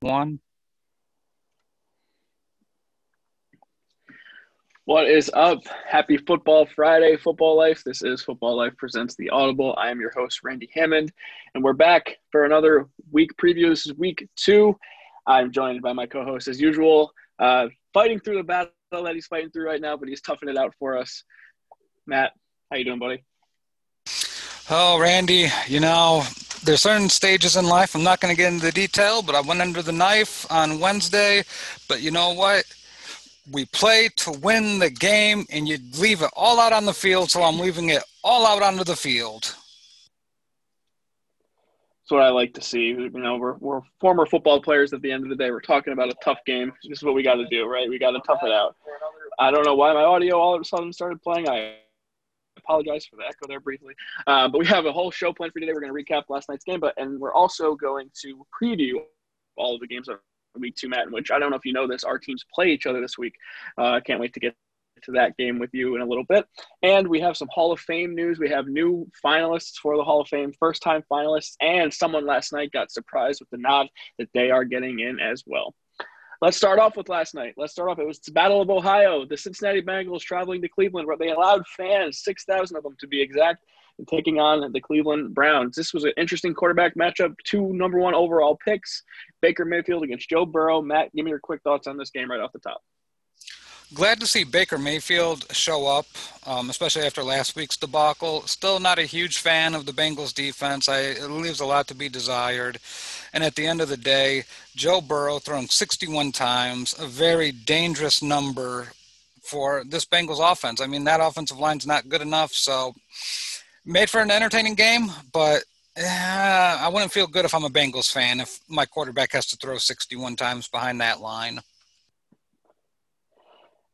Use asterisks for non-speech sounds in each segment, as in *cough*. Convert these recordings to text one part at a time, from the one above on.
one. What is up? Happy Football Friday, Football Life. This is Football Life Presents the Audible. I am your host, Randy Hammond, and we're back for another week preview. This is week two. I'm joined by my co host, as usual, uh, fighting through the battle that he's fighting through right now, but he's toughing it out for us. Matt, how you doing, buddy? Oh, Randy, you know, there's certain stages in life. I'm not going to get into the detail, but I went under the knife on Wednesday. But you know what? we play to win the game and you leave it all out on the field so i'm leaving it all out onto the field that's what i like to see you know we're, we're former football players at the end of the day we're talking about a tough game this is what we got to do right we got to tough it out i don't know why my audio all of a sudden started playing i apologize for the echo there briefly uh, but we have a whole show planned for today we're going to recap last night's game but and we're also going to preview all of the games of week two, Matt, which I don't know if you know this, our teams play each other this week. I uh, can't wait to get to that game with you in a little bit. And we have some Hall of Fame news. We have new finalists for the Hall of Fame, first time finalists, and someone last night got surprised with the nod that they are getting in as well. Let's start off with last night. Let's start off. It was the Battle of Ohio. The Cincinnati Bengals traveling to Cleveland, where they allowed fans, 6,000 of them to be exact, taking on the Cleveland Browns. This was an interesting quarterback matchup. Two number one overall picks Baker Mayfield against Joe Burrow. Matt, give me your quick thoughts on this game right off the top. Glad to see Baker Mayfield show up, um, especially after last week's debacle. Still not a huge fan of the Bengals defense. I, it leaves a lot to be desired. And at the end of the day, Joe Burrow thrown 61 times, a very dangerous number for this Bengals offense. I mean, that offensive line's not good enough. So made for an entertaining game, but uh, I wouldn't feel good if I'm a Bengals fan if my quarterback has to throw 61 times behind that line.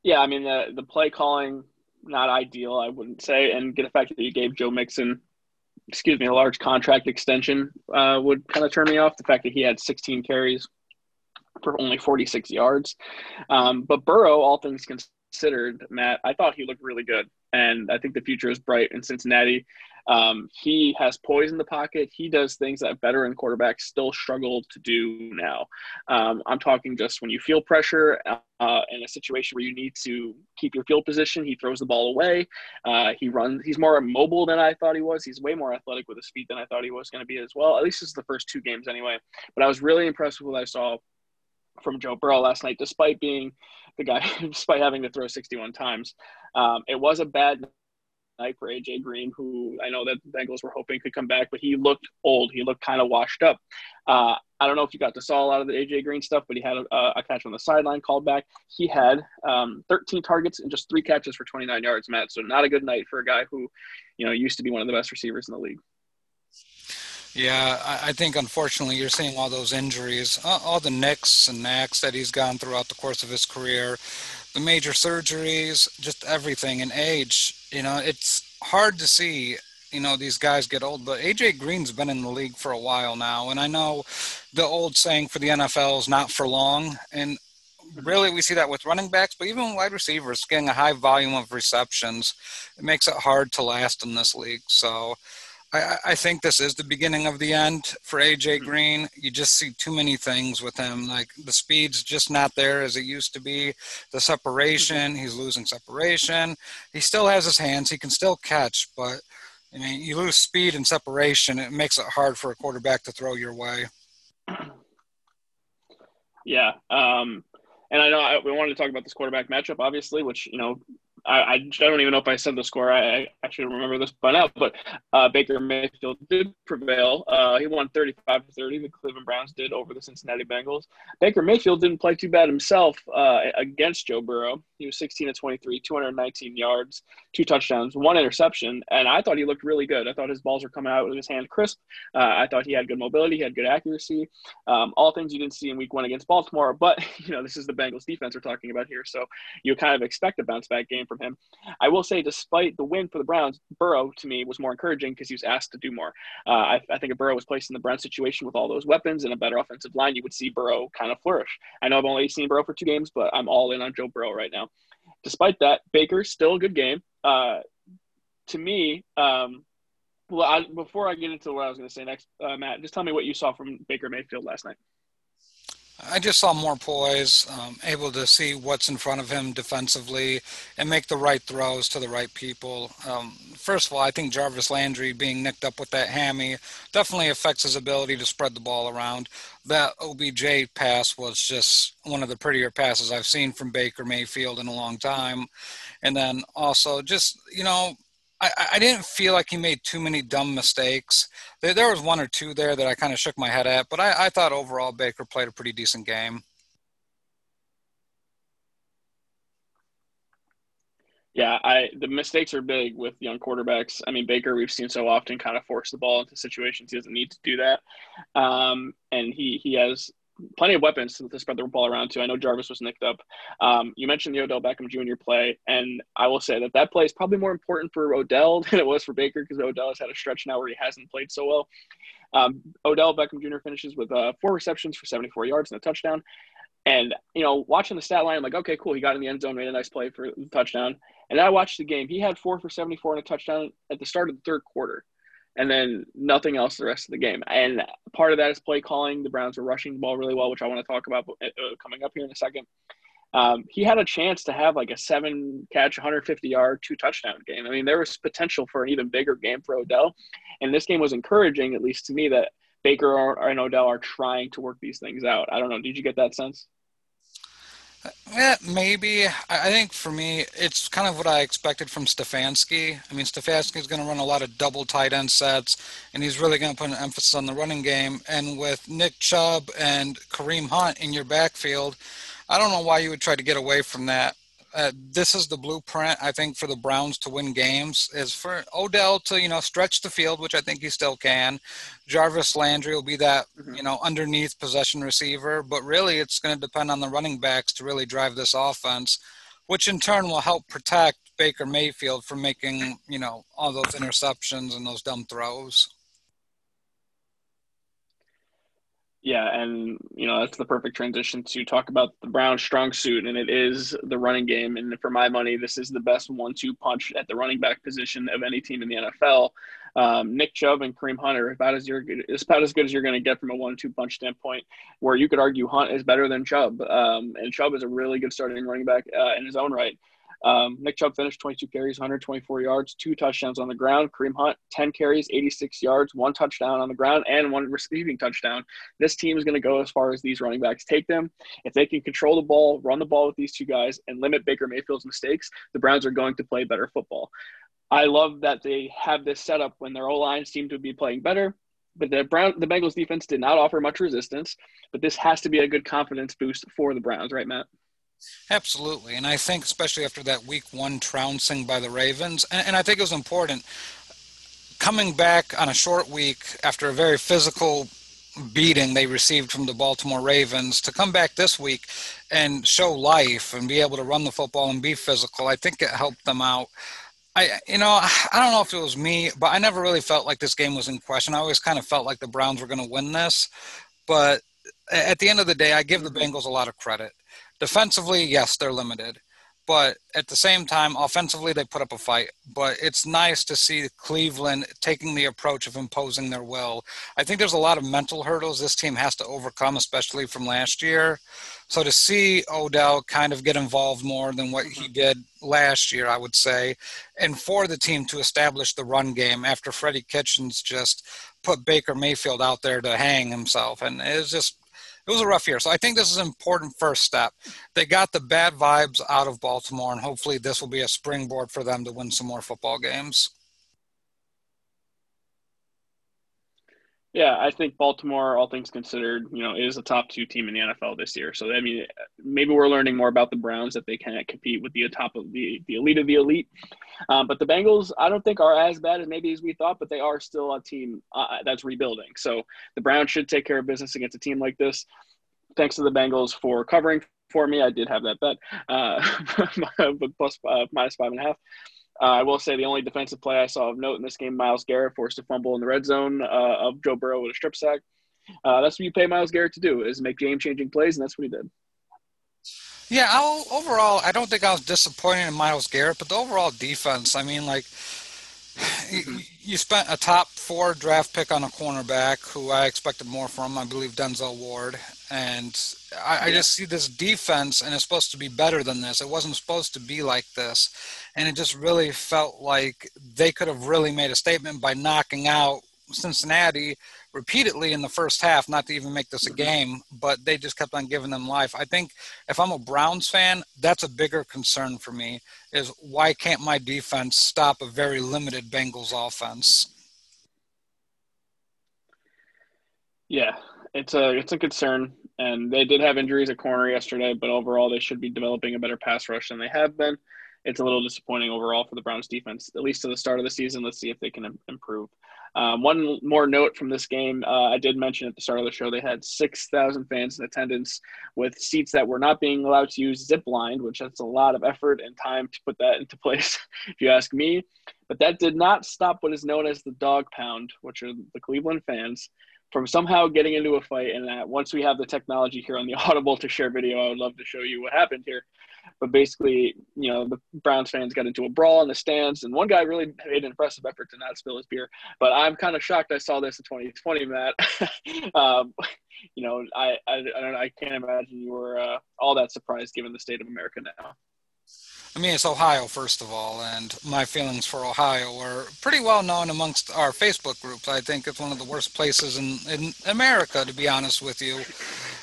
Yeah, I mean the the play calling not ideal, I wouldn't say, and get the fact that you gave Joe Mixon, excuse me, a large contract extension uh, would kind of turn me off. The fact that he had 16 carries for only 46 yards, um, but Burrow, all things considered, Matt, I thought he looked really good and I think the future is bright in Cincinnati. Um, he has poise in the pocket. He does things that veteran quarterbacks still struggle to do now. Um, I'm talking just when you feel pressure uh, in a situation where you need to keep your field position, he throws the ball away. Uh, he runs. He's more mobile than I thought he was. He's way more athletic with his feet than I thought he was going to be as well. At least this is the first two games anyway. But I was really impressed with what I saw from Joe Burrow last night, despite being the guy, *laughs* despite having to throw 61 times. Um, it was a bad night for AJ Green, who I know that the Bengals were hoping could come back, but he looked old. He looked kind of washed up. Uh, I don't know if you got to saw a lot of the AJ Green stuff, but he had a, a catch on the sideline called back. He had um, 13 targets and just three catches for 29 yards, Matt. So not a good night for a guy who, you know, used to be one of the best receivers in the league. Yeah, I think unfortunately you're seeing all those injuries, all the nicks and knacks that he's gone throughout the course of his career, the major surgeries, just everything, and age. You know, it's hard to see you know these guys get old but aj green's been in the league for a while now and i know the old saying for the nfl is not for long and really we see that with running backs but even wide receivers getting a high volume of receptions it makes it hard to last in this league so I, I, think this is the beginning of the end for AJ mm-hmm. Green. You just see too many things with him. Like the speed's just not there as it used to be. The separation, mm-hmm. he's losing separation. He still has his hands. He can still catch, but I mean, you lose speed and separation. It makes it hard for a quarterback to throw your way. Yeah. Um, and I know I, we wanted to talk about this quarterback matchup, obviously, which, you know, I, I, don't even know if I said the score. I, I remember this by now, but uh, Baker Mayfield did prevail. Uh, he won 35 30. The Cleveland Browns did over the Cincinnati Bengals. Baker Mayfield didn't play too bad himself uh, against Joe Burrow. He was 16 to 23, 219 yards, two touchdowns, one interception, and I thought he looked really good. I thought his balls were coming out with his hand crisp. Uh, I thought he had good mobility, he had good accuracy, um, all things you didn't see in Week One against Baltimore. But *laughs* you know, this is the Bengals defense we're talking about here, so you kind of expect a bounce back game from him. I will say, despite the win for the Browns, Burrow to me was more encouraging because he was asked to do more. Uh, I, I, think if Burrow was placed in the Browns situation with all those weapons and a better offensive line, you would see Burrow kind of flourish. I know I've only seen Burrow for two games, but I'm all in on Joe Burrow right now. Despite that, Baker's still a good game. Uh, to me, um, well, I, before I get into what I was going to say next, uh, Matt, just tell me what you saw from Baker Mayfield last night. I just saw more poise, um, able to see what's in front of him defensively and make the right throws to the right people. Um, first of all, I think Jarvis Landry being nicked up with that hammy definitely affects his ability to spread the ball around. That OBJ pass was just one of the prettier passes I've seen from Baker Mayfield in a long time. And then also just, you know, I, I didn't feel like he made too many dumb mistakes. There, there was one or two there that I kind of shook my head at, but I, I thought overall Baker played a pretty decent game. Yeah, I the mistakes are big with young quarterbacks. I mean, Baker we've seen so often kind of force the ball into situations he doesn't need to do that, um, and he he has plenty of weapons to, spread the ball around to. I know Jarvis was nicked up. Um, you mentioned the Odell Beckham Jr. play, and I will say that that play is probably more important for Odell *laughs* than it was for Baker because Odell has had a stretch now where he hasn't played so well. Um, Odell Beckham Jr. finishes with uh, four receptions for 74 yards and a touchdown. And, you know, watching the stat line, I'm like, okay, cool. He got in the end zone, made a nice play for the touchdown. And I watched the game. He had four for 74 and a touchdown at the start of the third quarter and then nothing else the rest of the game. And part of that is play calling. The Browns were rushing the ball really well, which I want to talk about uh, coming up here in a second. Um, he had a chance to have like a seven catch, 150 yard, two touchdown game. I mean, there was potential for an even bigger game for Odell. And this game was encouraging, at least to me, that Baker and Odell are trying to work these things out. I don't know. Did you get that sense? Yeah, maybe. I think for me, it's kind of what I expected from Stefanski. I mean, Stefanski is going to run a lot of double tight end sets, and he's really going to put an emphasis on the running game. And with Nick Chubb and Kareem Hunt in your backfield, I don't know why you would try to get away from that uh, this is the blueprint I think for the Browns to win games is for Odell to you know stretch the field, which I think he still can. Jarvis Landry will be that mm-hmm. you know underneath possession receiver, but really it's going to depend on the running backs to really drive this offense, which in turn will help protect Baker Mayfield from making you know all those interceptions and those dumb throws. Yeah, and you know that's the perfect transition to talk about the Browns' strong suit, and it is the running game. And for my money, this is the best one-two punch at the running back position of any team in the NFL. Um, Nick Chubb and Kareem Hunt are about as you're about as good as you're going to get from a one-two punch standpoint. Where you could argue Hunt is better than Chubb, um, and Chubb is a really good starting running back uh, in his own right. Um, Nick Chubb finished 22 carries, 124 yards, two touchdowns on the ground. Kareem Hunt, 10 carries, 86 yards, one touchdown on the ground, and one receiving touchdown. This team is going to go as far as these running backs take them. If they can control the ball, run the ball with these two guys, and limit Baker Mayfield's mistakes, the Browns are going to play better football. I love that they have this setup when their O line seemed to be playing better. But the Brown, the Bengals defense did not offer much resistance. But this has to be a good confidence boost for the Browns, right, Matt? Absolutely. And I think, especially after that week one trouncing by the Ravens, and, and I think it was important coming back on a short week after a very physical beating they received from the Baltimore Ravens to come back this week and show life and be able to run the football and be physical. I think it helped them out. I, you know, I don't know if it was me, but I never really felt like this game was in question. I always kind of felt like the Browns were going to win this, but at the end of the day, I give the Bengals a lot of credit. Defensively, yes, they're limited. But at the same time, offensively, they put up a fight. But it's nice to see Cleveland taking the approach of imposing their will. I think there's a lot of mental hurdles this team has to overcome, especially from last year. So to see Odell kind of get involved more than what he mm-hmm. did last year, I would say, and for the team to establish the run game after Freddie Kitchens just put Baker Mayfield out there to hang himself. And it was just it was a rough year. So I think this is an important first step. They got the bad vibes out of Baltimore, and hopefully this will be a springboard for them to win some more football games. Yeah, I think Baltimore, all things considered, you know, is a top two team in the NFL this year. So I mean, maybe we're learning more about the Browns that they can compete with the top of the the elite of the elite. Um, but the Bengals, I don't think are as bad as maybe as we thought, but they are still a team uh, that's rebuilding. So the Browns should take care of business against a team like this. Thanks to the Bengals for covering for me. I did have that bet, uh, *laughs* plus, uh, minus five and a half. Uh, I will say the only defensive play I saw of note in this game, Myles Garrett forced a fumble in the red zone uh, of Joe Burrow with a strip sack. Uh, that's what you pay Myles Garrett to do is make game-changing plays, and that's what he did. Yeah, I'll, overall, I don't think I was disappointed in Myles Garrett, but the overall defense, I mean, like, you spent a top four draft pick on a cornerback who I expected more from, I believe Denzel Ward. And I, I, just see this defense, and it's supposed to be better than this. It wasn't supposed to be like this. And it just really felt like they could have really made a statement by knocking out Cincinnati repeatedly in the first half, not to even make this a mm-hmm. game, but they just kept on giving them life. I think if I'm a Browns fan, that's a bigger concern for me is why can't my defense stop a very limited Bengals offense? Yeah, it's a it's a concern, and they did have injuries at corner yesterday, but overall they should be developing a better pass rush than they have been. It's a little disappointing overall for the Browns defense, at least to the start of the season. Let's see if they can improve. Um, one more note from this game, uh, I did mention at the start of the show they had 6,000 fans in attendance with seats that were not being allowed to use zip line, which that's a lot of effort and time to put that *laughs* into place, if you ask me. But that did not stop what is known as the dog pound, which are the Cleveland fans from somehow getting into a fight. And that once we have the technology here on the *laughs* Audible to share video, I would love to show you what happened here. But basically, you know, the Browns fans got into a brawl in the stands, and one guy really made an impressive effort to not spill his beer. But I'm kind of shocked I saw this in 2020, Matt. *laughs* um, you know, I, I, I, don't, I can't imagine you were uh, all that surprised given the state of America now. I mean, it's Ohio, first of all, and my feelings for Ohio are pretty well known amongst our Facebook groups. I think it's one of the worst places in, in America, to be honest with you.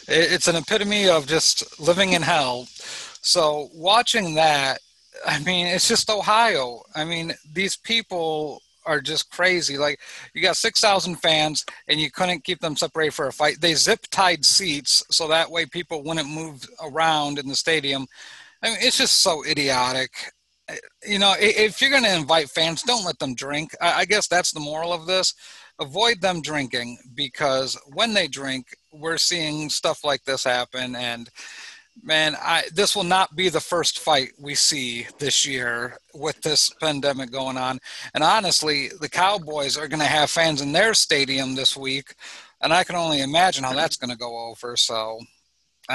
It's an epitome of just living in hell. So, watching that, I mean, it's just Ohio. I mean, these people are just crazy. Like, you got 6,000 fans, and you couldn't keep them separated for a fight. They zip tied seats so that way people wouldn't move around in the stadium I mean, it's just so idiotic. You know, if you're going to invite fans, don't let them drink. I guess that's the moral of this. Avoid them drinking because when they drink, we're seeing stuff like this happen. And man, I, this will not be the first fight we see this year with this pandemic going on. And honestly, the Cowboys are going to have fans in their stadium this week, and I can only imagine how that's going to go over. So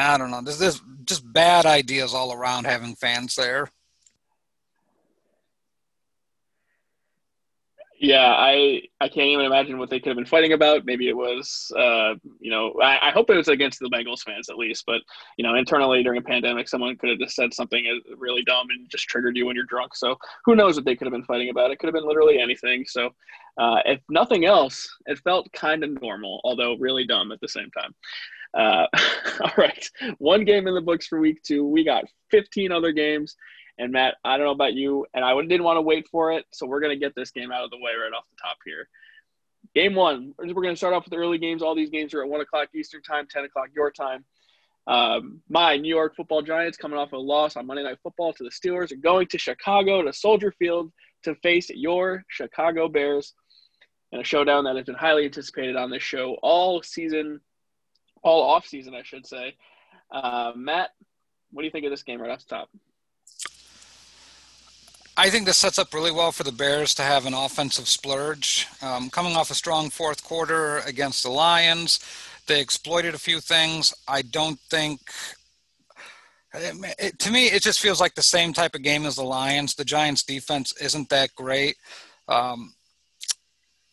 I don't know. There's, there's just bad ideas all around having fans there. Yeah, I I can't even imagine what they could have been fighting about. Maybe it was, uh, you know, I, I, hope it was against the Bengals fans at least. But you know, internally during a pandemic, someone could have just said something really dumb and just triggered you when you're drunk. So who knows what they could have been fighting about? It could have been literally anything. So uh, if nothing else, it felt kind of normal, although really dumb at the same time. Uh, *laughs* all right, one game in the books for week two. We got 15 other games. And Matt, I don't know about you, and I didn't want to wait for it, so we're going to get this game out of the way right off the top here. Game one, we're going to start off with the early games. All these games are at 1 o'clock Eastern Time, 10 o'clock your time. Um, my New York football Giants, coming off a loss on Monday Night Football to the Steelers, are going to Chicago to Soldier Field to face your Chicago Bears in a showdown that has been highly anticipated on this show all season all off season, I should say. Uh, Matt, what do you think of this game right off the top? I think this sets up really well for the Bears to have an offensive splurge. Um, coming off a strong fourth quarter against the Lions, they exploited a few things. I don't think. It, to me, it just feels like the same type of game as the Lions. The Giants' defense isn't that great. Um,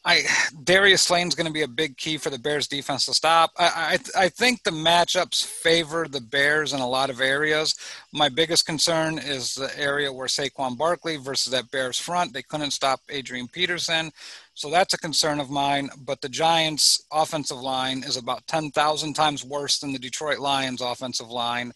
I Darius Slayton's going to be a big key for the Bears defense to stop. I, I, I think the matchups favor the Bears in a lot of areas. My biggest concern is the area where Saquon Barkley versus that Bears front. They couldn't stop Adrian Peterson. So that's a concern of mine. But the Giants' offensive line is about 10,000 times worse than the Detroit Lions' offensive line.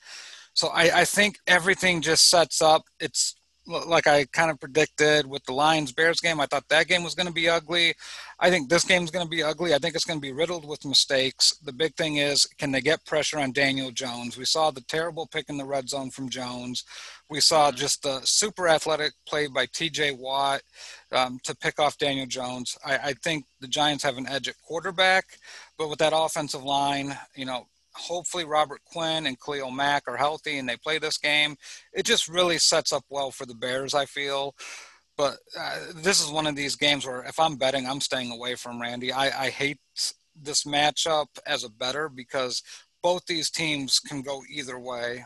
So I, I think everything just sets up. It's like I kind of predicted with the Lions Bears game. I thought that game was going to be ugly. I think this game is going to be ugly. I think it's going to be riddled with mistakes. The big thing is, can they get pressure on Daniel Jones? We saw the terrible pick in the red zone from Jones. We saw mm-hmm. just the super athletic play by TJ Watt um, to pick off Daniel Jones. I, I think the Giants have an edge at quarterback, but with that offensive line, you know, hopefully Robert Quinn and Khalil Mack are healthy and they play this game. It just really sets up well for the Bears, I feel. But uh, this is one of these games where if I'm betting, I'm staying away from Randy. I, I hate this matchup as a better because both these teams can go either way.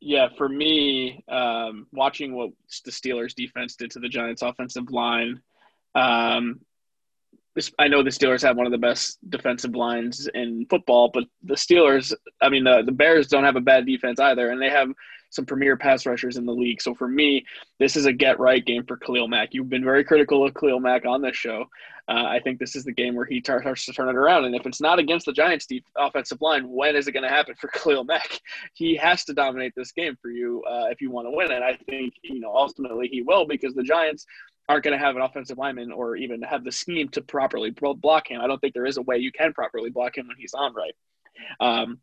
Yeah, for me, um, watching what the Steelers defense did to the Giants offensive line, um, this, I know the Steelers have one of the best defensive lines in football, but the Steelers, I mean, the, the Bears don't have a bad defense either, and they have some premier pass rushers in the league. So for me, this is a get right game for Khalil Mack. You've been very critical of Khalil Mack on this show. Uh, I think this is the game where he starts to turn it around. And if it's not against the Giants' deep offensive line, when is it going to happen for *laughs* Khalil Mack? He has to dominate this game for you uh, if you want to win. And I think you know ultimately he will because the Giants aren't going to have an offensive lineman or even have the scheme to properly block him. I don't think there is a way you can properly block him when he's on right. Um,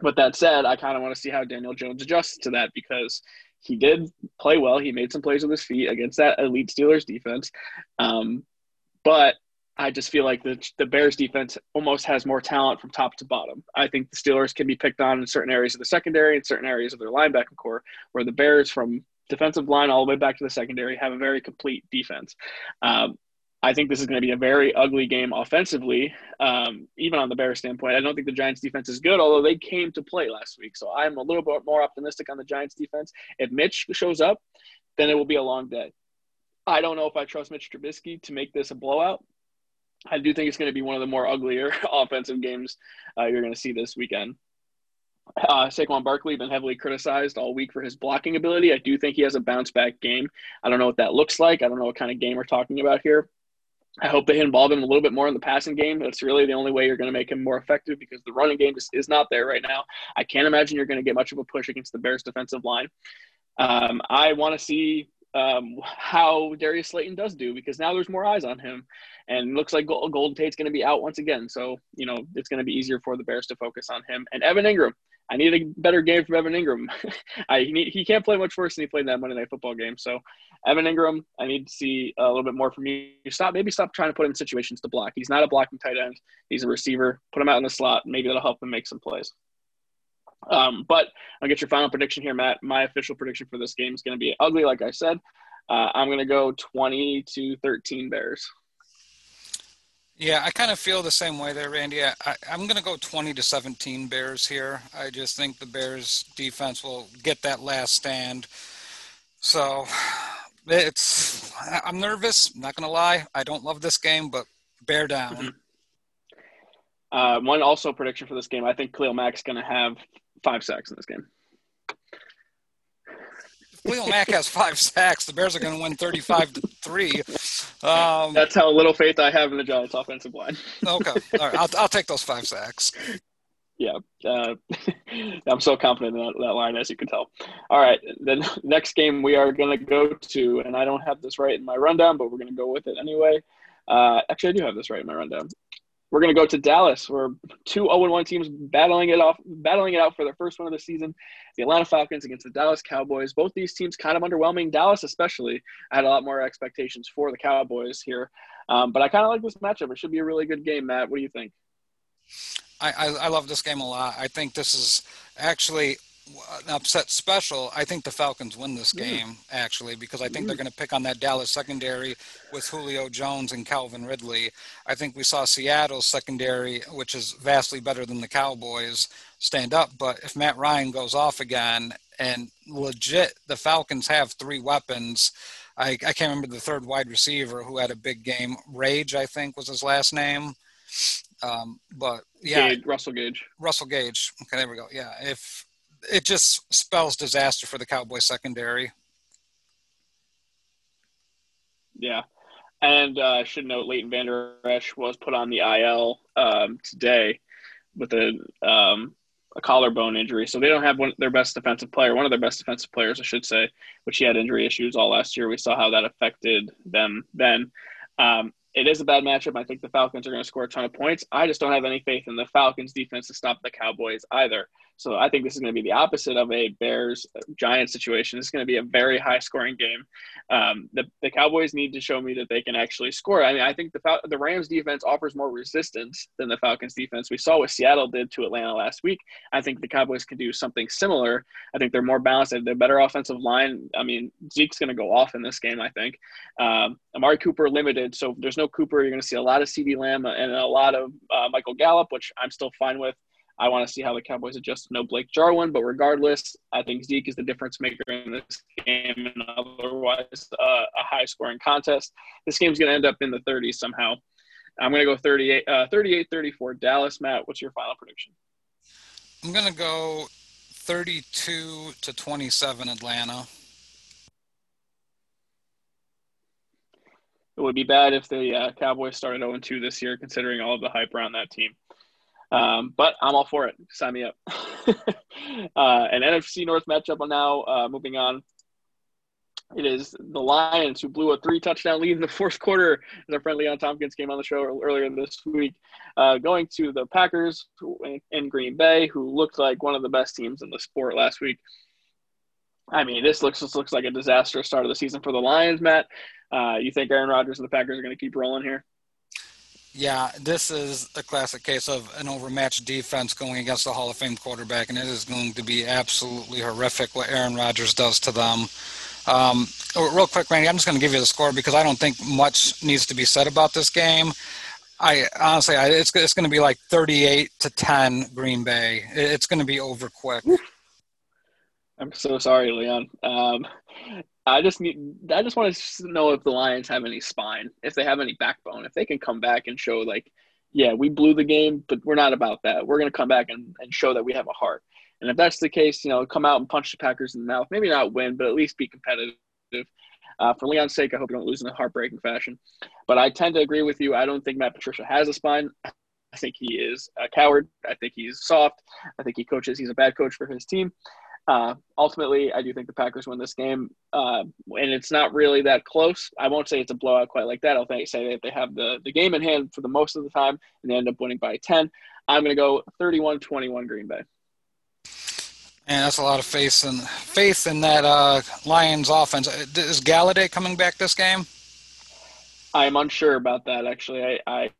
but that said, I kind of want to see how Daniel Jones adjusts to that because he did play well. He made some plays with his feet against that elite Steelers defense. Um, but I just feel like the, the Bears defense almost has more talent from top to bottom. I think the Steelers can be picked on in certain areas of the secondary and certain areas of their linebacking core, where the Bears, from defensive line all the way back to the secondary, have a very complete defense. Um, I think this is going to be a very ugly game offensively, um, even on the Bears standpoint. I don't think the Giants defense is good, although they came to play last week. So I'm a little bit more optimistic on the Giants defense. If Mitch shows up, then it will be a long day. I don't know if I trust Mitch Trubisky to make this a blowout. I do think it's going to be one of the more uglier *laughs* offensive games uh, you're going to see this weekend. Uh, Saquon Barkley been heavily criticized all week for his blocking ability. I do think he has a bounce back game. I don't know what that looks like. I don't know what kind of game we're talking about here. I hope they involve him a little bit more in the passing game. That's really the only way you're going to make him more effective because the running game is, is not there right now. I can't imagine you're going to get much of a push against the Bears defensive line. Um, I want to see um, how Darius Slayton does do because now there's more eyes on him, and looks like Golden Tate's going to be out once again. So you know it's going to be easier for the Bears to focus on him and Evan Engram. I need a better game from Evan Engram. *laughs* I need, he can't play much worse than he played that Monday Night Football game. So Evan Engram, I need to see a little bit more from you. Stop, maybe stop trying to put him in situations to block. He's not a blocking tight end. He's a receiver. Put him out in the slot. Maybe that'll help him make some plays. Um, but I'll get your final prediction here, Matt. My official prediction for this game is going to be ugly, like I said. Uh, I'm going to go 20 to 13 Bears. Yeah, I kind of feel the same way there, Randy. I, am going to go 20 to 17 Bears here. I just think the Bears defense will get that last stand. So it's I'm nervous. Not going to lie. I don't love this game, but bear down. Mm-hmm. Uh, one also prediction for this game. I think Khalil Mack's going to have five sacks in this game. Khalil Mack has five sacks. The Bears are going to win 35 to 3. Um, That's how little faith I have in the Giants' offensive line. okay. *laughs* All right. I'll, I'll take those five sacks. Yeah. Uh, *laughs* I'm so confident in that, that, line, as you can tell. All right. The next game we are going to go to, and I don't have this right in my rundown, but we're going to go with it anyway. Uh, actually, I do have this right in my rundown. We're going to go to Dallas, where two 0-1 teams battling it off, battling it out for their first one of the season. The Atlanta Falcons against the Dallas Cowboys. Both these teams kind of underwhelming. Dallas, especially, I had a lot more expectations for the Cowboys here, um, but I kind of like this matchup. It should be a really good game, Matt. What do you think? I, I, I love this game a lot. I think this is actually upset special, I think the Falcons win this game mm. actually because I think mm. they're going to pick on that Dallas secondary with Julio Jones and Calvin Ridley. I think we saw Seattle's secondary, which is vastly better than the Cowboys, stand up. But if Matt Ryan goes off again and legit, the Falcons have three weapons. I, I can't remember the third wide receiver who had a big game. Rage, I think, was his last name. Um, but yeah, Gage, Russell Gage. Russell Gage. Okay, there we go. Yeah, if it just spells disaster for the Cowboys secondary. Yeah. And uh, I should note Leighton Vander Esch was put on the IL um, today with a um, a collarbone injury. So they don't have one their best defensive player, one of their best defensive players, I should say, which he had injury issues all last year. We saw how that affected them then. Um, it is a bad matchup. I think the Falcons are going to score a ton of points. I just don't have any faith in the Falcons defense to stop the Cowboys either. So I think this is going to be the opposite of a Bears Giants situation. Is going to be a very high scoring game. Um, the, the Cowboys need to show me that they can actually score. I mean, I think the the Rams defense offers more resistance than the Falcons defense. We saw what Seattle did to Atlanta last week. I think the Cowboys can do something similar. I think they're more balanced. They're a better offensive line. I mean, Zeke's going to go off in this game. I think um, Amari Cooper limited, so there's no Cooper. You're going to see a lot of CeeDee Lamb and a lot of uh, Michael Gallup, which I'm still fine with. I want to see how the Cowboys adjust no Blake Jarwin, but regardless, I think Zeke is the difference maker in this game and otherwise uh, a high scoring contest. This game's going to end up in the 30s somehow. I'm going to go 38, uh, 38 34 Dallas. Matt, what's your final prediction? I'm going to go 32 to 27 Atlanta. It would be bad if the uh, Cowboys started 0 2 this year, considering all of the hype around that team. Um, but I'm all for it. Sign me up. *laughs* uh, an NFC North matchup now. Uh, moving on. It is the Lions who blew a three touchdown lead in the fourth quarter as our friend Leon Tompkins came on the show earlier this week, uh, going to the Packers in Green Bay, who looked like one of the best teams in the sport last week. I mean, this looks this looks like a disastrous start of the season for the Lions, Matt. Uh, you think Aaron Rodgers and the Packers are going to keep rolling here? Yeah, this is a classic case of an overmatched defense going against the Hall of Fame quarterback, and it is going to be absolutely horrific what Aaron Rodgers does to them. Um, real quick, Randy, I'm just going to give you the score because I don't think much needs to be said about this game. I honestly, I, it's it's going to be like 38 to 10 Green Bay. It's going to be over quick. I'm so sorry, Leon. Um, I just need. I just want to know if the Lions have any spine, if they have any backbone, if they can come back and show like, yeah, we blew the game, but we're not about that. We're going to come back and, and show that we have a heart. And if that's the case, you know, come out and punch the Packers in the mouth. Maybe not win, but at least be competitive. Uh, for Leon's sake, I hope you don't lose in a heartbreaking fashion. But I tend to agree with you. I don't think Matt Patricia has a spine. I think he is a coward. I think he's soft. I think he coaches. He's a bad coach for his team. Uh, ultimately, I do think the Packers win this game, uh, and it's not really that close. I won't say it's a blowout quite like that. I'll say that they have the, the game in hand for the most of the time, and they end up winning by 10. I'm going to go 31-21 Green Bay. And that's a lot of faith in faith in that uh, Lions offense. Is Golladay coming back this game? I'm unsure about that. Actually, I, I,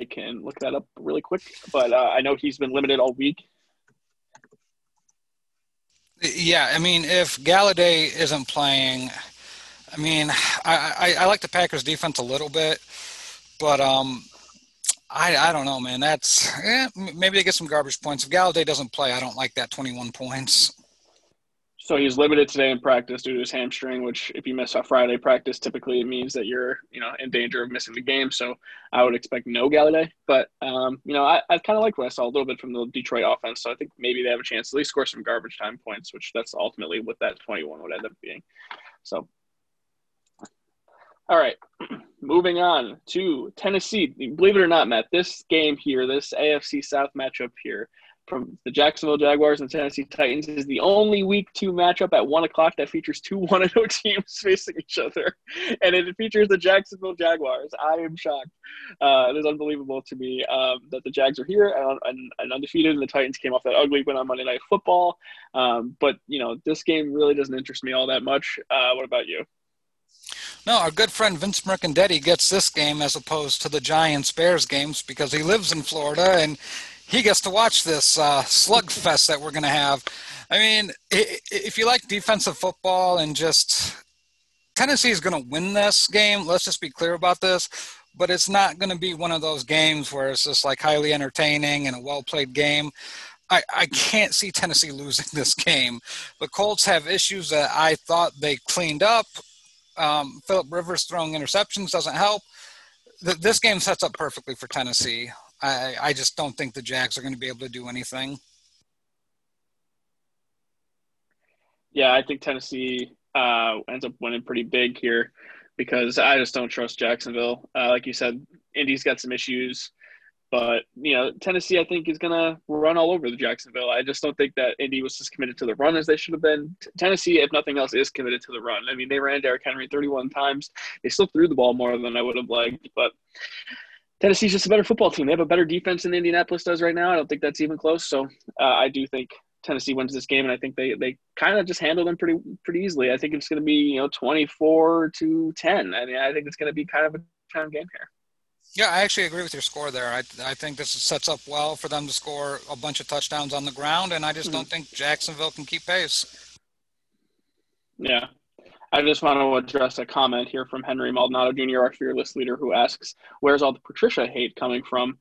I can look that up really quick, but uh, I know he's been limited all week. Yeah, I mean, if Golladay isn't playing, I mean, I, I, I like the Packers defense a little bit, but um, I I don't know, man. That's eh, maybe they get some garbage points. If Golladay doesn't play, I don't like that 21 points. So he's limited today in practice due to his hamstring, which if you miss a Friday practice, typically it means that you're, you know, in danger of missing the game. So I would expect no Golladay. But um, you know, I, I kind of like what I saw a little bit from the Detroit offense. So I think maybe they have a chance to at least score some garbage time points, which that's ultimately what that 21 would end up being. So all right, *clears throat* moving on to Tennessee. Believe it or not, Matt, this game here, this AFC South matchup here, from the Jacksonville Jaguars and Tennessee Titans is the only week two matchup at one o'clock that features two *laughs* one and zero teams facing each other, and it features the Jacksonville Jaguars. I am shocked. Uh, it is unbelievable to me um, that the Jags are here and, and, and, undefeated, and the Titans came off that ugly win on Monday Night Football. Um, but you know, this game really doesn't interest me all that much. Uh, what about you? No, our good friend Vince Mercandetti gets this game as opposed to the Giants Bears games because he lives in Florida and he gets to watch this uh, slugfest that we're going to have. I mean, if you like defensive football and just Tennessee is going to win this game, let's just be clear about this. But it's not going to be one of those games where it's just like highly entertaining and a well played game. I, I can't see Tennessee *laughs* losing this game. The Colts have issues that I thought they cleaned up. Um, Philip Rivers throwing interceptions doesn't help. this game sets up perfectly for Tennessee. I, I just don't think the Jags are going to be able to do anything. Yeah, I think Tennessee uh, ends up winning pretty big here because I just don't trust Jacksonville. Uh, like you said, Indy's got some issues, but you know Tennessee I think is going to run all over the Jacksonville. I just don't think that Indy was as committed to the run as they should have been. T- Tennessee, if nothing else, is committed to the run. I mean, they ran Derrick Henry 31 times. They still threw the ball more than I would have liked, but Tennessee's just a better football team. They have a better defense than Indianapolis does right now. I don't think that's even close. So uh, I do think Tennessee wins this game, and I think they they kind of just handle them pretty pretty easily. I think it's going to be you know twenty four to ten. I mean, I think it's going to be kind of a time game here. Yeah, I actually agree with your score there. I I think this sets up well for them to score a bunch of touchdowns on the ground, and I just mm-hmm. don't think Jacksonville can keep pace. Yeah, I just want to address a comment here from Henry Maldonado Jr., our fearless leader, who asks, "Where's all the Patricia hate coming from?"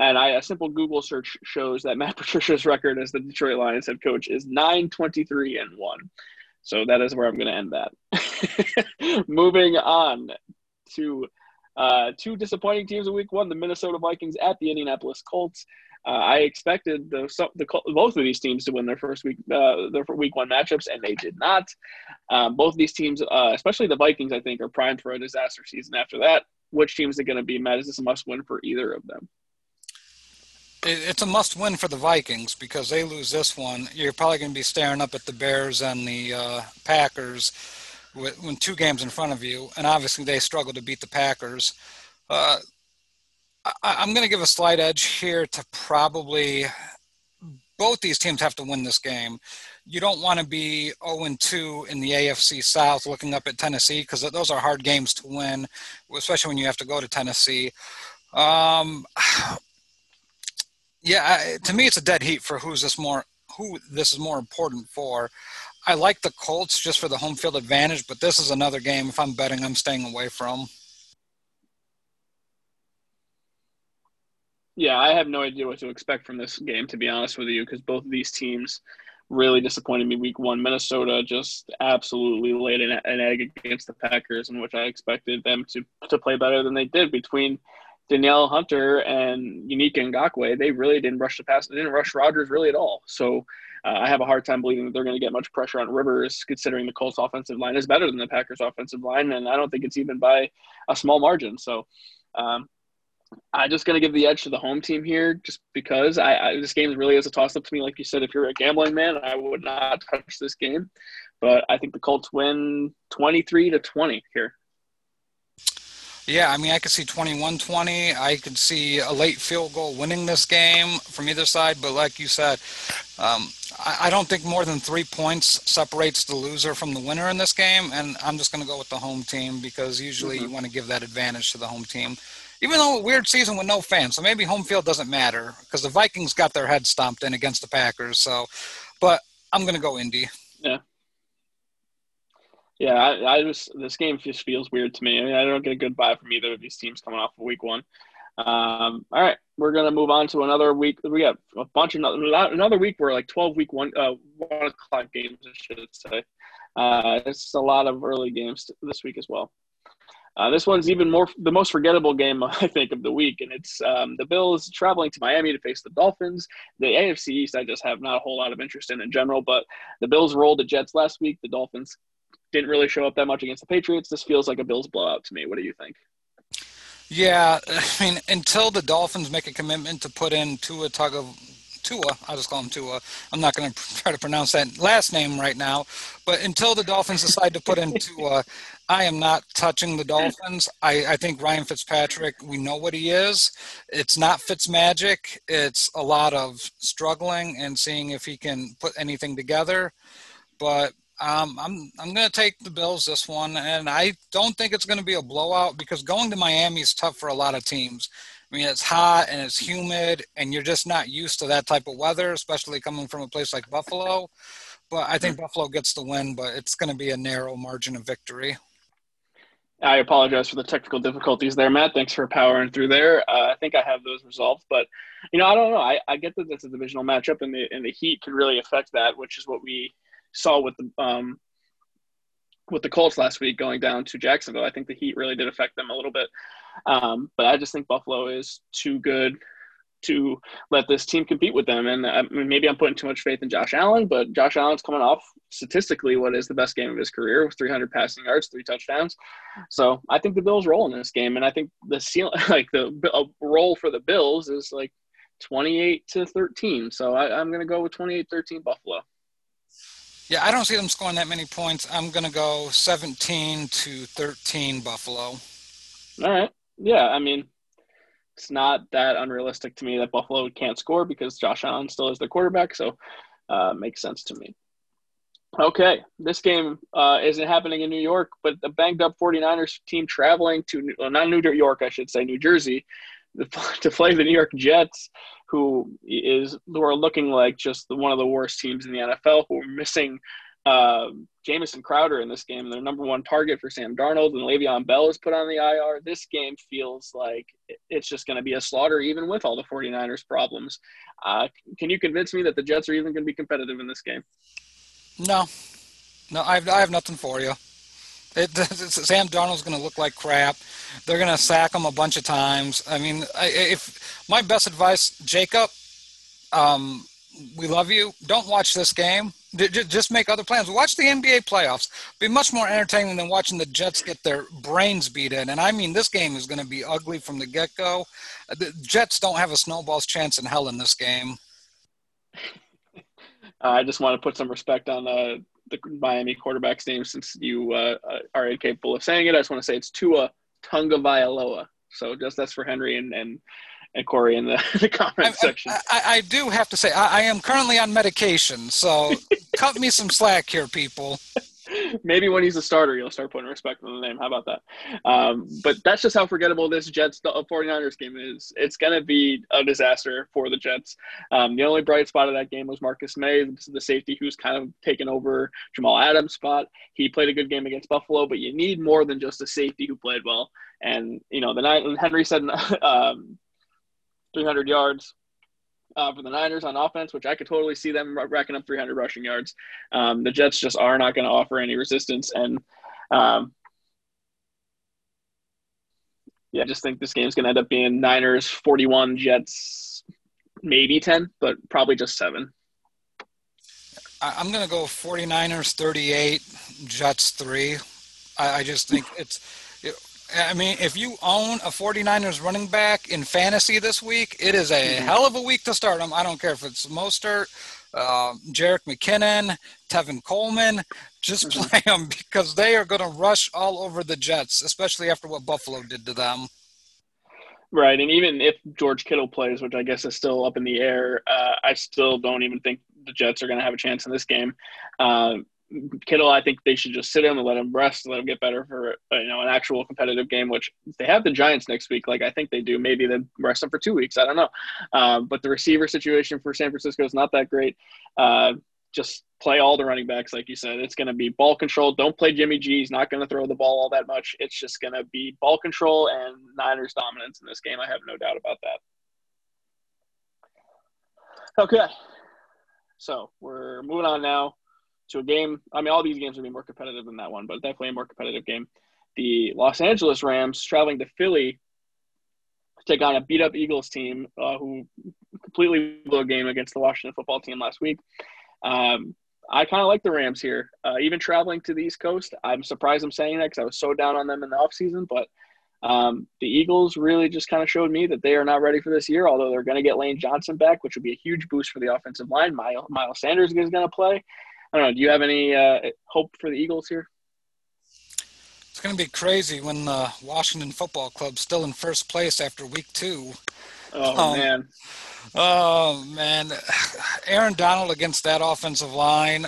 And I, a simple Google search shows that Matt *laughs* Patricia's record as the Detroit Lions head coach is 923 and 1. So that is where I'm going to end that. *laughs* Moving on to Uh, two disappointing teams in week one the Minnesota Vikings at the Indianapolis Colts. Uh, I expected the, the, both of these teams to win their first week uh, their week one matchups, and they did not. Um, both of these teams, uh, especially the Vikings, I think, are primed for a disaster season after that. Which teams are going to be met? Is this a must win for either of them? It's a must win for the Vikings because they lose this one. You're probably going to be staring up at the Bears and the uh, Packers with, with, two games in front of you, and obviously they struggle to beat the Packers. Uh, I, am going to give a slight edge here to probably both these teams have to win this game. You don't want to be 0 2 in the AFC South looking up at Tennessee because those are hard games to win, especially when you have to go to Tennessee. Um, *sighs* yeah, to me, it's a dead heat for who's this more who this is more important for. I like the Colts just for the home field advantage, but this is another game. If I'm betting, I'm staying away from. Yeah, I have no idea what to expect from this game, to be honest with you, because both of these teams really disappointed me week one. Minnesota just absolutely laid an, an, egg against the Packers, in which I expected them to, to play better than they did between Danielle Hunter and Yannick Ngakoue. They really didn't rush the pass, they didn't rush Rodgers really at all. So uh, I have a hard time believing that they're going to get much pressure on Rivers, considering the Colts offensive line is better than the Packers offensive line, and I don't think it's even by a small margin. So um, I'm just going to give the edge to the home team here, just because I, I this game really is a toss up to me. Like you said, if you're a gambling man, I would not touch this game, but I think the Colts win 23 to 20 here. Yeah, I mean, I could see 21 20. I could see a late field goal winning this game from either side. But like you said, um, I, I, don't think more than three points separates the loser from the winner in this game. And I'm just going to go with the home team because usually mm-hmm. you want to give that advantage to the home team even though a weird season with no fans. So maybe home field doesn't matter because the Vikings got their head stomped in against the Packers. So, but I'm going to go Indy. Yeah. Yeah, I, I, just this game just feels weird to me. I mean, I don't get a good vibe from either of these teams coming off of week one. Um, all right, we're gonna move on to another week. We got a bunch of another week where like twelve week one uh, one o'clock games, I should say. Uh, it's a lot of early games this week as well. Uh, this one's even more the most forgettable game *laughs* I think of the week, and it's um, the Bills traveling to Miami to face the Dolphins. The AFC East, I just have not a whole lot of interest in in general, but the Bills rolled the Jets last week. The Dolphins didn't really show up that much against the Patriots. This feels like a Bills blowout to me. What do you think? Yeah, I mean, until the Dolphins make a commitment to put in Tua Tugov Tua. I'll just call him Tua. I'm not going *laughs* to try to pronounce that last name right now. But until the Dolphins decide to put in *laughs* Tua, I am not touching the Dolphins. I, I think Ryan Fitzpatrick, we know what he is. It's not Fitz magic. It's a lot of struggling and seeing if he can put anything together. But um, I'm I'm going to take the Bills this one, and I don't think it's going to be a blowout because going to Miami is tough for a lot of teams. I mean, it's hot and it's humid, and you're just not used to that type of weather, especially coming from a place like Buffalo. But I think mm-hmm. Buffalo gets the win, but it's going to be a narrow margin of victory. I apologize for the technical difficulties there, Matt. Thanks for powering through there. Uh, I think I have those resolved, but you know, I don't know. I, I get that it's a divisional matchup, and the and the Heat could really affect that, which is what we saw with the um, with the Colts last week going down to Jacksonville. I think the Heat really did affect them a little bit. Um, but I just think Buffalo is too good to let this team compete with them. And I uh, mean, maybe I'm putting too much faith in Josh Allen, but Josh Allen's coming off statistically what is the best game of his career with 300 passing yards, three touchdowns. So I think the Bills roll in this game, and I think the seal *laughs* like the roll for the Bills is like 28 to 13. So I, I'm going to go with 28-13 Buffalo. Yeah, I don't see them scoring that many points. I'm going to go 17 to 13 Buffalo. All right. Yeah, I mean, it's not that unrealistic to me that Buffalo can't score because Josh Allen still is their quarterback. So uh, makes sense to me. Okay, this game uh, isn't happening in New York, but the banged up 49ers team traveling to, well, not New York, I should say, New Jersey, *laughs* to play the New York Jets, who is who are looking like just one of the worst teams in the NFL, who are missing uh, Jamison Crowder in this game, their number one target for Sam Darnold, and Le'Veon Bell is put on the IR. This game feels like it's just going to be a slaughter, even with all the 49ers problems. Uh, can you convince me that the Jets are even going to be competitive in this game? No, no, I have, I have nothing for you. It, *laughs* Sam Darnold's going to look like crap. They're going to sack him a bunch of times. I mean, if my best advice, Jacob, um, we love you. Don't watch this game. Just make other plans. Watch the NBA playoffs. Be much more entertaining than watching the Jets get their brains beat in. And I mean, this game is going to be ugly from the get go. The Jets don't have a snowball's chance in hell in this game. *laughs* I just want to put some respect on uh, the Miami quarterback's name since you uh, uh, are incapable of saying it. I just want to say it's Tua Tagovailoa. So just that's for Henry and and, and Corey in the, *laughs* the comment I, section. I, I, do have to say I, I am currently on medication, so *laughs* cut me some slack here, people. maybe when he's a starter, you'll start putting respect on the name. How about that? Um, but that's just how forgettable this Jets 49ers game is. It's going to be a disaster for the Jets. Um, the only bright spot of that game was Marcus Maye, the safety who's kind of taken over Jamal Adams' spot. He played a good game against Buffalo, but you need more than just a safety who played well. And, you know, the night Henry said *laughs* um, 300 yards uh, for the Niners on offense, which I could totally see them racking up 300 rushing yards. Um, the Jets just are not going to offer any resistance, and um, yeah, I just think this game is going to end up being Niners 41, Jets maybe 10, but probably just seven. I'm going to go 49ers 38, Jets three. I, I just think it's I mean, if you own a 49ers running back in fantasy this week, it is a mm-hmm. hell of a week to start them. I don't care if it's Mostert, uh, Jerick McKinnon, Tevin Coleman. Just mm-hmm. play them because they are going to rush all over the Jets, especially after what Buffalo did to them. Right, and even if George Kittle plays, which I guess is still up in the air, uh, I still don't even think the Jets are going to have a chance in this game. Uh, Kittle, I think they should just sit him and let him rest, and let him get better for uh, you know an actual competitive game. Which they have the Giants next week, like I think they do. Maybe they rest him for two weeks. I don't know. Um, but the receiver situation for San Francisco is not that great. Uh, just play all the running backs, like you said. It's going to be ball control. Don't play Jimmy G. He's not going to throw the ball all that much. It's just going to be ball control and Niners dominance in this game. I have no doubt about that. Okay. So we're moving on now to a game. I mean, all these games will be more competitive than that one, but definitely a more competitive game. The Los Angeles Rams traveling to Philly to take on a beat up Eagles team uh, who completely blew a game against the Washington football team last week. Um, I kind of like the Rams here. Uh, even traveling to the East Coast, I'm surprised I'm saying that because I was so down on them in the offseason. But um, the Eagles really just kind of showed me that they are not ready for this year, although they're going to get Lane Johnson back, which would be a huge boost for the offensive line. Miles Sanders is going to play. I don't know. Do you have any uh, hope for the Eagles here? It's going to be crazy when the Washington Football Club's still in first place after week two. Oh um, man. Oh man, Aaron Donald against that offensive line.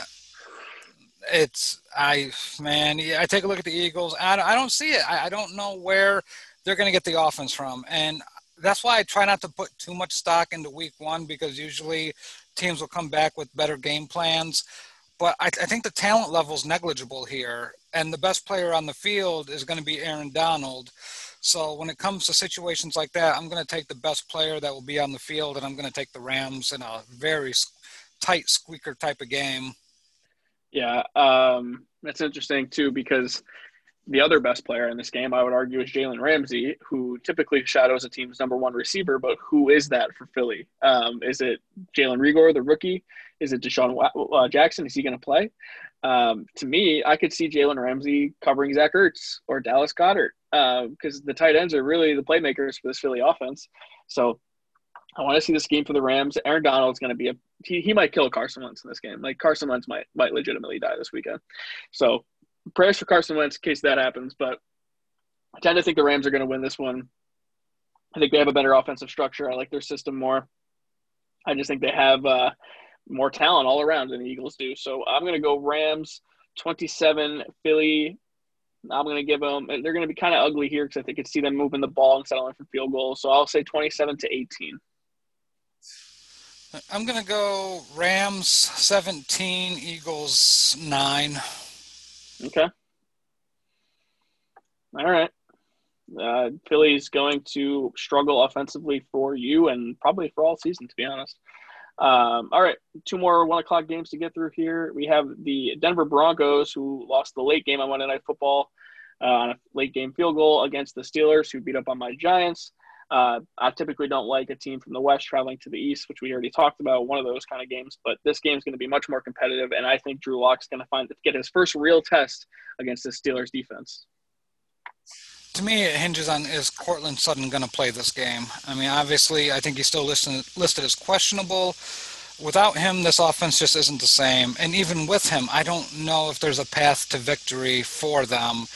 It's I man. I take a look at the Eagles. I, I don't see it. I, I don't know where they're going to get the offense from, and that's why I try not to put too much stock into Week One because usually teams will come back with better game plans but I, I, think the talent level is negligible here, and the best player on the field is going to be Aaron Donald. So when it comes to situations like that, I'm going to take the best player that will be on the field, and I'm going to take the Rams in a very tight squeaker type of game. Yeah, um, that's interesting too because the other best player in this game, I would argue, is Jalen Ramsey, who typically shadows a team's number one receiver. But who is that for Philly? Um, is it Jalen Reagor, the rookie? Is it Deshaun uh, Jackson? Is he going to play? Um, to me, I could see Jalen Ramsey covering Zach Ertz or Dallas Goedert because uh, the tight ends are really the playmakers for this Philly offense. So I want to see this game for the Rams. Aaron Donald's going to be a he, he might kill Carson Wentz in this game. Like Carson Wentz might might legitimately die this weekend. So prayers for Carson Wentz in case that happens. But I tend to think the Rams are going to win this one. I think they have a better offensive structure. I like their system more. I just think they have uh, more talent all around than the Eagles do. So I'm going to go Rams 27, Philly. I'm going to give them, they're going to be kind of ugly here because I think I could see them moving the ball and settling for field goals. So I'll say 27 to 18. I'm going to go Rams 17, Eagles 9. Okay. All right. Uh, Philly's going to struggle offensively for you and probably for all season, to be honest. Um, all right, two more one o'clock games to get through here. We have the Denver Broncos, who lost the late game on Monday Night Football uh, on a late game field goal against the Steelers, who beat up on my Giants. Uh, I typically don't like a team from the West traveling to the East, which we already talked about, one of those kind of games. But this game is going to be much more competitive, and I think Drew Lock's going to find get his first real test against the Steelers defense. To me, it hinges on is Courtland Sutton going to play this game? I mean, obviously, I think he's still listed listed as questionable. Without him, this offense just isn't the same. And even with him, I don't know if there's a path to victory for them.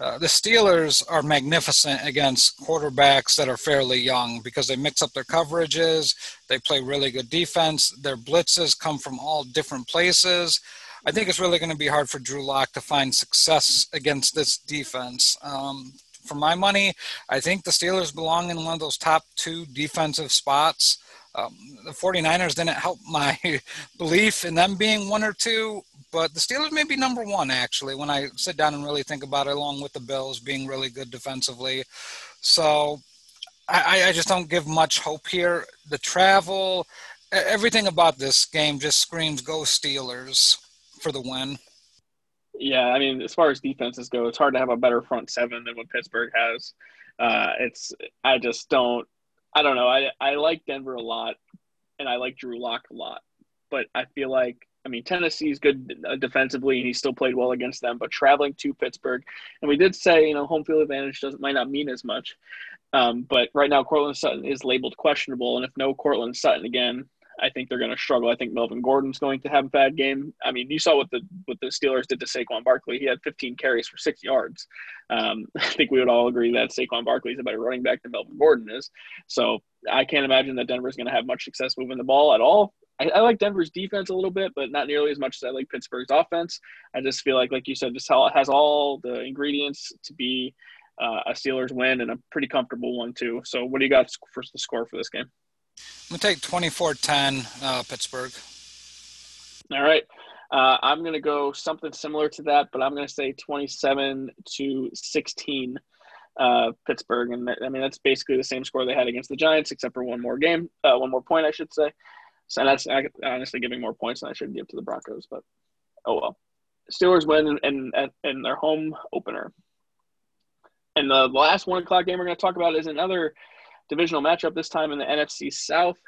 Uh, the Steelers are magnificent against quarterbacks that are fairly young because they mix up their coverages. They play really good defense. Their blitzes come from all different places. I think it's really going to be hard for Drew Lock to find success against this defense. Um, for my money, I think the Steelers belong in one of those top two defensive spots. Um, the 49ers didn't help my *laughs* belief in them being one or two, but the Steelers may be number one actually when I sit down and really think about it, along with the Bills being really good defensively. So I, I just don't give much hope here. The travel, everything about this game just screams "Go Steelers" for the win. Yeah, I mean, as far as defenses go, it's hard to have a better front seven than what Pittsburgh has. Uh, it's I just don't I don't know. I I like Denver a lot, and I like Drew Lock a lot, but I feel like I mean, Tennessee's good uh, defensively, and he still played well against them. But traveling to Pittsburgh, and we did say, you know, home field advantage doesn't might not mean as much. Um, but right now, Courtland Sutton is labeled questionable, and if no Courtland Sutton again, I think they're going to struggle. I think Melvin Gordon's going to have a bad game. I mean, you saw what the what the Steelers did to Saquon Barkley. He had 15 carries for six yards. Um, *laughs* I think we would all agree that Saquon Barkley is a better running back than Melvin Gordon is. So I can't imagine that Denver's going to have much success moving the ball at all. I, I, like Denver's defense a little bit, but not nearly as much as I like Pittsburgh's offense. I just feel like, like you said, this has all the ingredients to be uh, a Steelers win and a pretty comfortable one too. So, what do you got for the score for this game? I'm gonna take 24-10 uh, Pittsburgh. All right. Uh, I'm going to go something similar to that, but I'm going to say 27 to 16 uh, Pittsburgh. And I mean, that's basically the same score they had against the Giants, except for one more game, uh, one more point, I should say. So that's honestly giving more points than I should give to the Broncos, but oh well. Steelers win in, in, in their home opener. And the last one o'clock game we're going to talk about is another divisional matchup, this time in the NFC South.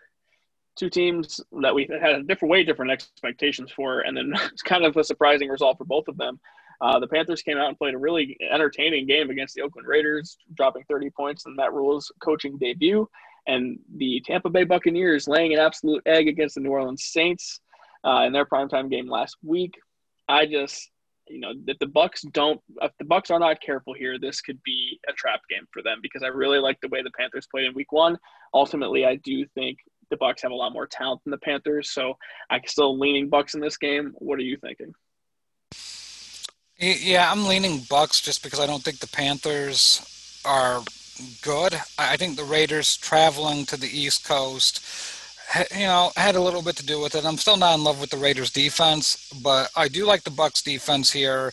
Two teams that we had a different, way different expectations for, and then *laughs* it's kind of a surprising result for both of them. Uh, the Panthers came out and played a really entertaining game against the Oakland Raiders, dropping 30 points in Matt Rhule's coaching debut and the Tampa Bay Buccaneers laying an absolute egg against the New Orleans Saints uh, in their primetime game last week. I just, you know, if the Bucks don't, if the Bucks are not careful here, this could be a trap game for them because I really like the way the Panthers played in Week One. Ultimately, I do think the Bucks have a lot more talent than the Panthers, so I'm still leaning Bucks in this game. What are you thinking? Yeah, I'm leaning Bucks just because I don't think the Panthers are good. I think the Raiders traveling to the East Coast, you know, had a little bit to do with it. I'm still not in love with the Raiders defense, but I do like the Bucks defense here.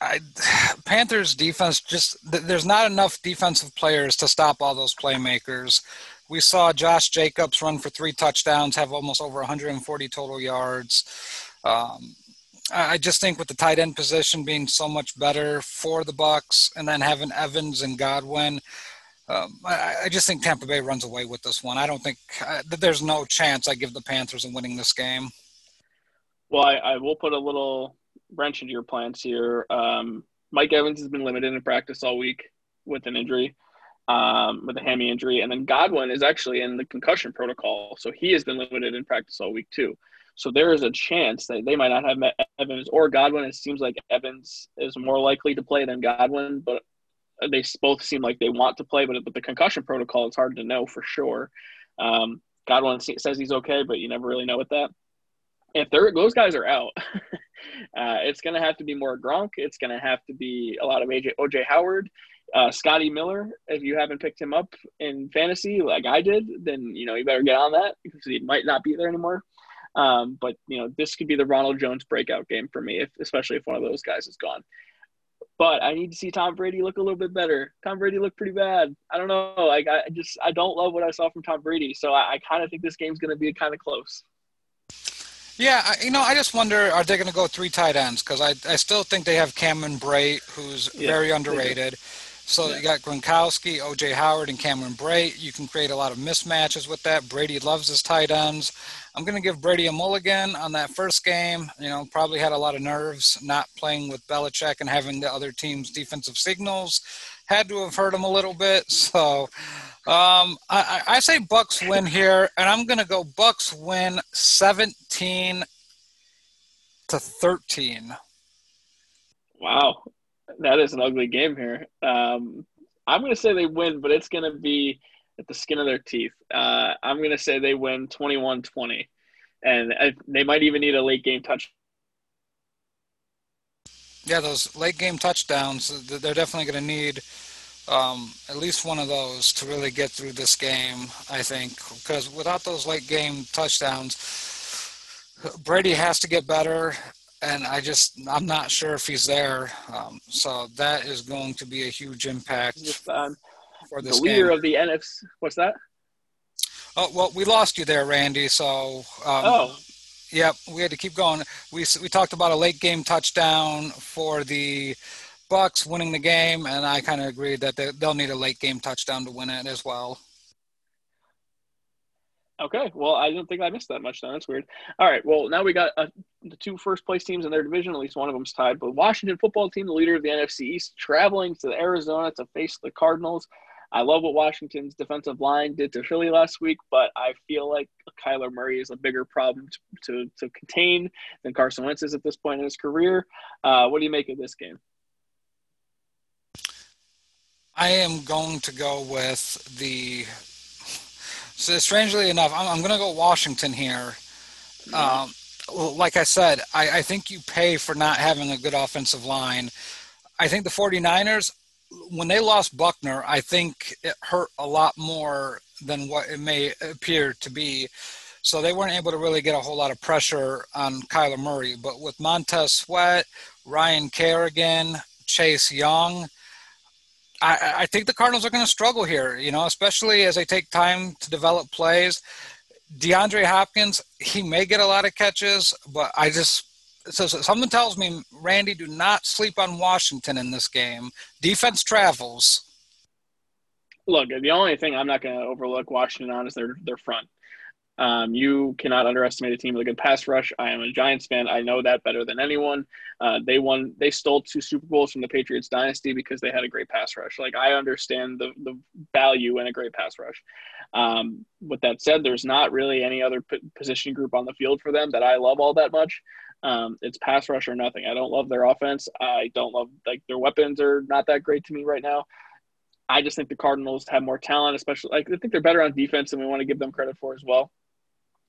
I, *sighs* Panthers defense just there's not enough defensive players to stop all those playmakers. We saw Josh Jacobs run for three touchdowns, have almost over 140 total yards. Um, I just think with the tight end position being so much better for the Bucks, and then having Evans and Godwin, um, I, I, just think Tampa Bay runs away with this one. I don't think uh, there's no chance I give the Panthers in winning this game. Well, I, I will put a little wrench into your plans here. Um, Mike Evans has been limited in practice all week with an injury, um, with a hammy injury, and then Godwin is actually in the concussion protocol, so he has been limited in practice all week too. So there is a chance that they might not have met Evans or Godwin. It seems like Evans is more likely to play than Godwin, but they both seem like they want to play. But with the concussion protocol, it's hard to know for sure. Um, Godwin says he's okay, but you never really know with that. If those guys are out, *laughs* uh, it's going to have to be more Gronk. It's going to have to be a lot of AJ, OJ Howard. Uh, Scotty Miller, if you haven't picked him up in fantasy like I did, then you know you better get on that because he might not be there anymore. Um, but you know, this could be the Ronald Jones breakout game for me, if, especially if one of those guys is gone. But I need to see Tom Brady look a little bit better. Tom Brady looked pretty bad. I don't know. Like I just I don't love what I saw from Tom Brady. So I, I kind of think this game's going to be kind of close. Yeah, you know, I just wonder are they going to go three tight ends? Because I, I still think they have Cameron Brate, who's yeah, very underrated. So yeah. you got Gronkowski, OJ Howard, and Cameron Brate. You can create a lot of mismatches with that. Brady loves his tight ends. I'm going to give Brady a mulligan on that first game. You know, probably had a lot of nerves not playing with Belichick and having the other team's defensive signals. Had to have hurt him a little bit. So um, I, I say Bucks win here, and I'm going to go Bucks win 17 to 13. Wow, that is an ugly game here. Um, I'm going to say they win, but it's going to be at the skin of their teeth. Uh, I'm going to say they win 21 20. And they might even need a late game touch. Yeah, those late game touchdowns, they're definitely going to need um, at least one of those to really get through this game, I think. Because without those late game touchdowns, Brady has to get better and I just I'm not sure if he's there. Um, so that is going to be a huge impact um, for this. The leader game. of the NFC. What's that? Oh well, we lost you there, Randy. So um, oh. Yep, we had to keep going. We we talked about a late game touchdown for the Bucks winning the game, and I kind of agreed that they, they'll need a late game touchdown to win it as well. Okay, well, I didn't think I missed that much. Then that's weird. All right, well, now we got uh, the two first place teams in their division. At least one of them's tied. But Washington football team, the leader of the NFC East, traveling to Arizona to face the Cardinals. I love what Washington's defensive line did to Philly last week, but I feel like Kyler Murray is a bigger problem to to, to contain than Carson Wentz is at this point in his career. Uh, what do you make of this game? I am going to go with the so strangely enough, I'm, I'm going to go Washington here. Um, like I said, I, I think you pay for not having a good offensive line. I think the 49ers, when they lost Buckner, I think it hurt a lot more than what it may appear to be. So they weren't able to really get a whole lot of pressure on Kyler Murray. But with Montez Sweat, Ryan Kerrigan, Chase Young, I, I think the Cardinals are going to struggle here, you know, especially as they take time to develop plays. DeAndre Hopkins, he may get a lot of catches, but I just so, so something tells me, Randy, do not sleep on Washington in this game. Defense travels. Look, the only thing I'm not going to overlook Washington on is their their front. Um, you cannot underestimate a team with a good pass rush. I am a Giants fan. I know that better than anyone. Uh, they won. They stole two Super Bowls from the Patriots dynasty because they had a great pass rush. Like I understand the the value in a great pass rush. Um, with that said, there's not really any other p- position group on the field for them that I love all that much. Um, it's pass rush or nothing. I don't love their offense. I don't love like their weapons are not that great to me right now. I just think the Cardinals have more talent, especially like I think they're better on defense, and we want to give them credit for as well.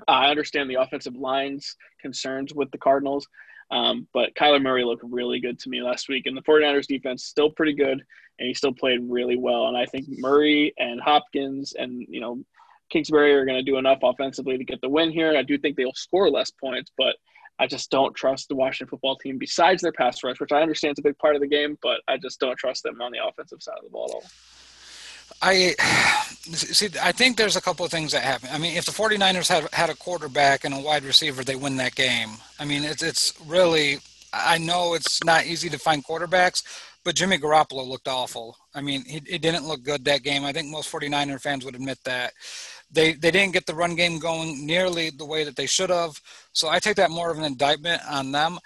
I understand the offensive line's concerns with the Cardinals, um, but Kyler Murray looked really good to me last week, and the 49ers defense still pretty good, and he still played really well. And I think Murray and Hopkins and you know Kingsbury are going to do enough offensively to get the win here. I do think they'll score less points, but I just don't trust the Washington football team besides their pass rush, which I understand is a big part of the game, but I just don't trust them on the offensive side of the ball at all. I *sighs* see. I think there's a couple of things that happen. I mean, if the 49ers had had a quarterback and a wide receiver, they win that game. I mean, it's it's really. I know it's not easy to find quarterbacks, but Jimmy Garoppolo looked awful. I mean, he, he didn't look good that game. I think most 49er fans would admit that. They they didn't get the run game going nearly the way that they should have. So I take that more of an indictment on them.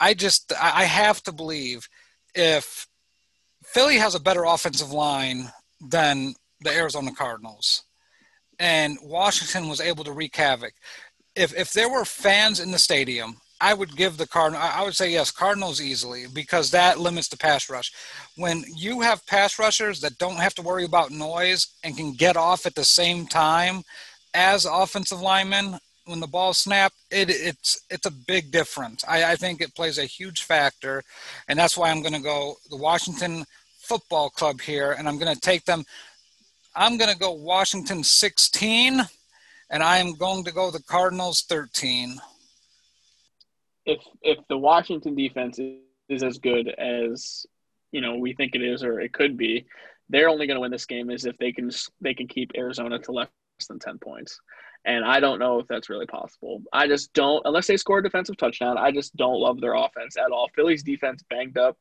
I just I have to believe if Philly has a better offensive line than the Arizona Cardinals. And Washington was able to wreak havoc. If if there were fans in the stadium, I would give the Cardinal. I would say yes, Cardinals easily because that limits the pass rush. When you have pass rushers that don't have to worry about noise and can get off at the same time as offensive linemen when the ball snapped, it, it's it's a big difference. I, I think it plays a huge factor, and that's why I'm going to go the Washington football club here, and I'm going to take them. I'm going to go Washington 16, and I am going to go the Cardinals 13. If if the Washington defense is, is as good as you know we think it is or it could be. They're only going to win this game is if they can they can keep Arizona to less than ten points. And I don't know if that's really possible. I just don't, unless they score a defensive touchdown, I just don't love their offense at all. Philly's defense banged up.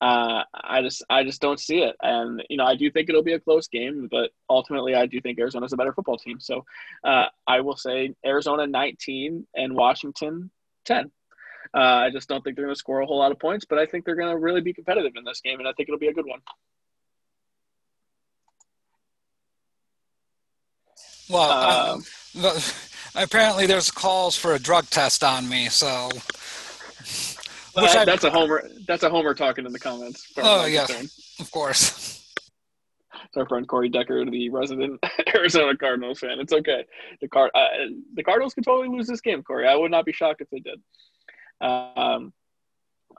Uh, I just, I just don't see it. And you know, I do think it'll be a close game, but ultimately, I do think Arizona's a better football team. So, uh, I will say Arizona 19 and Washington 10. Uh, I just don't think they're going to score a whole lot of points, but I think they're going to really be competitive in this game, and I think it'll be a good one. Well, um, apparently there's calls for a drug test on me, so. That's a homer. That's a homer talking in the comments. Oh yes, of course. It's our friend Corey Decker, the resident *laughs* Arizona Cardinals fan. It's okay. The Card uh, the Cardinals could totally lose this game, Corey. I would not be shocked if they did. Um,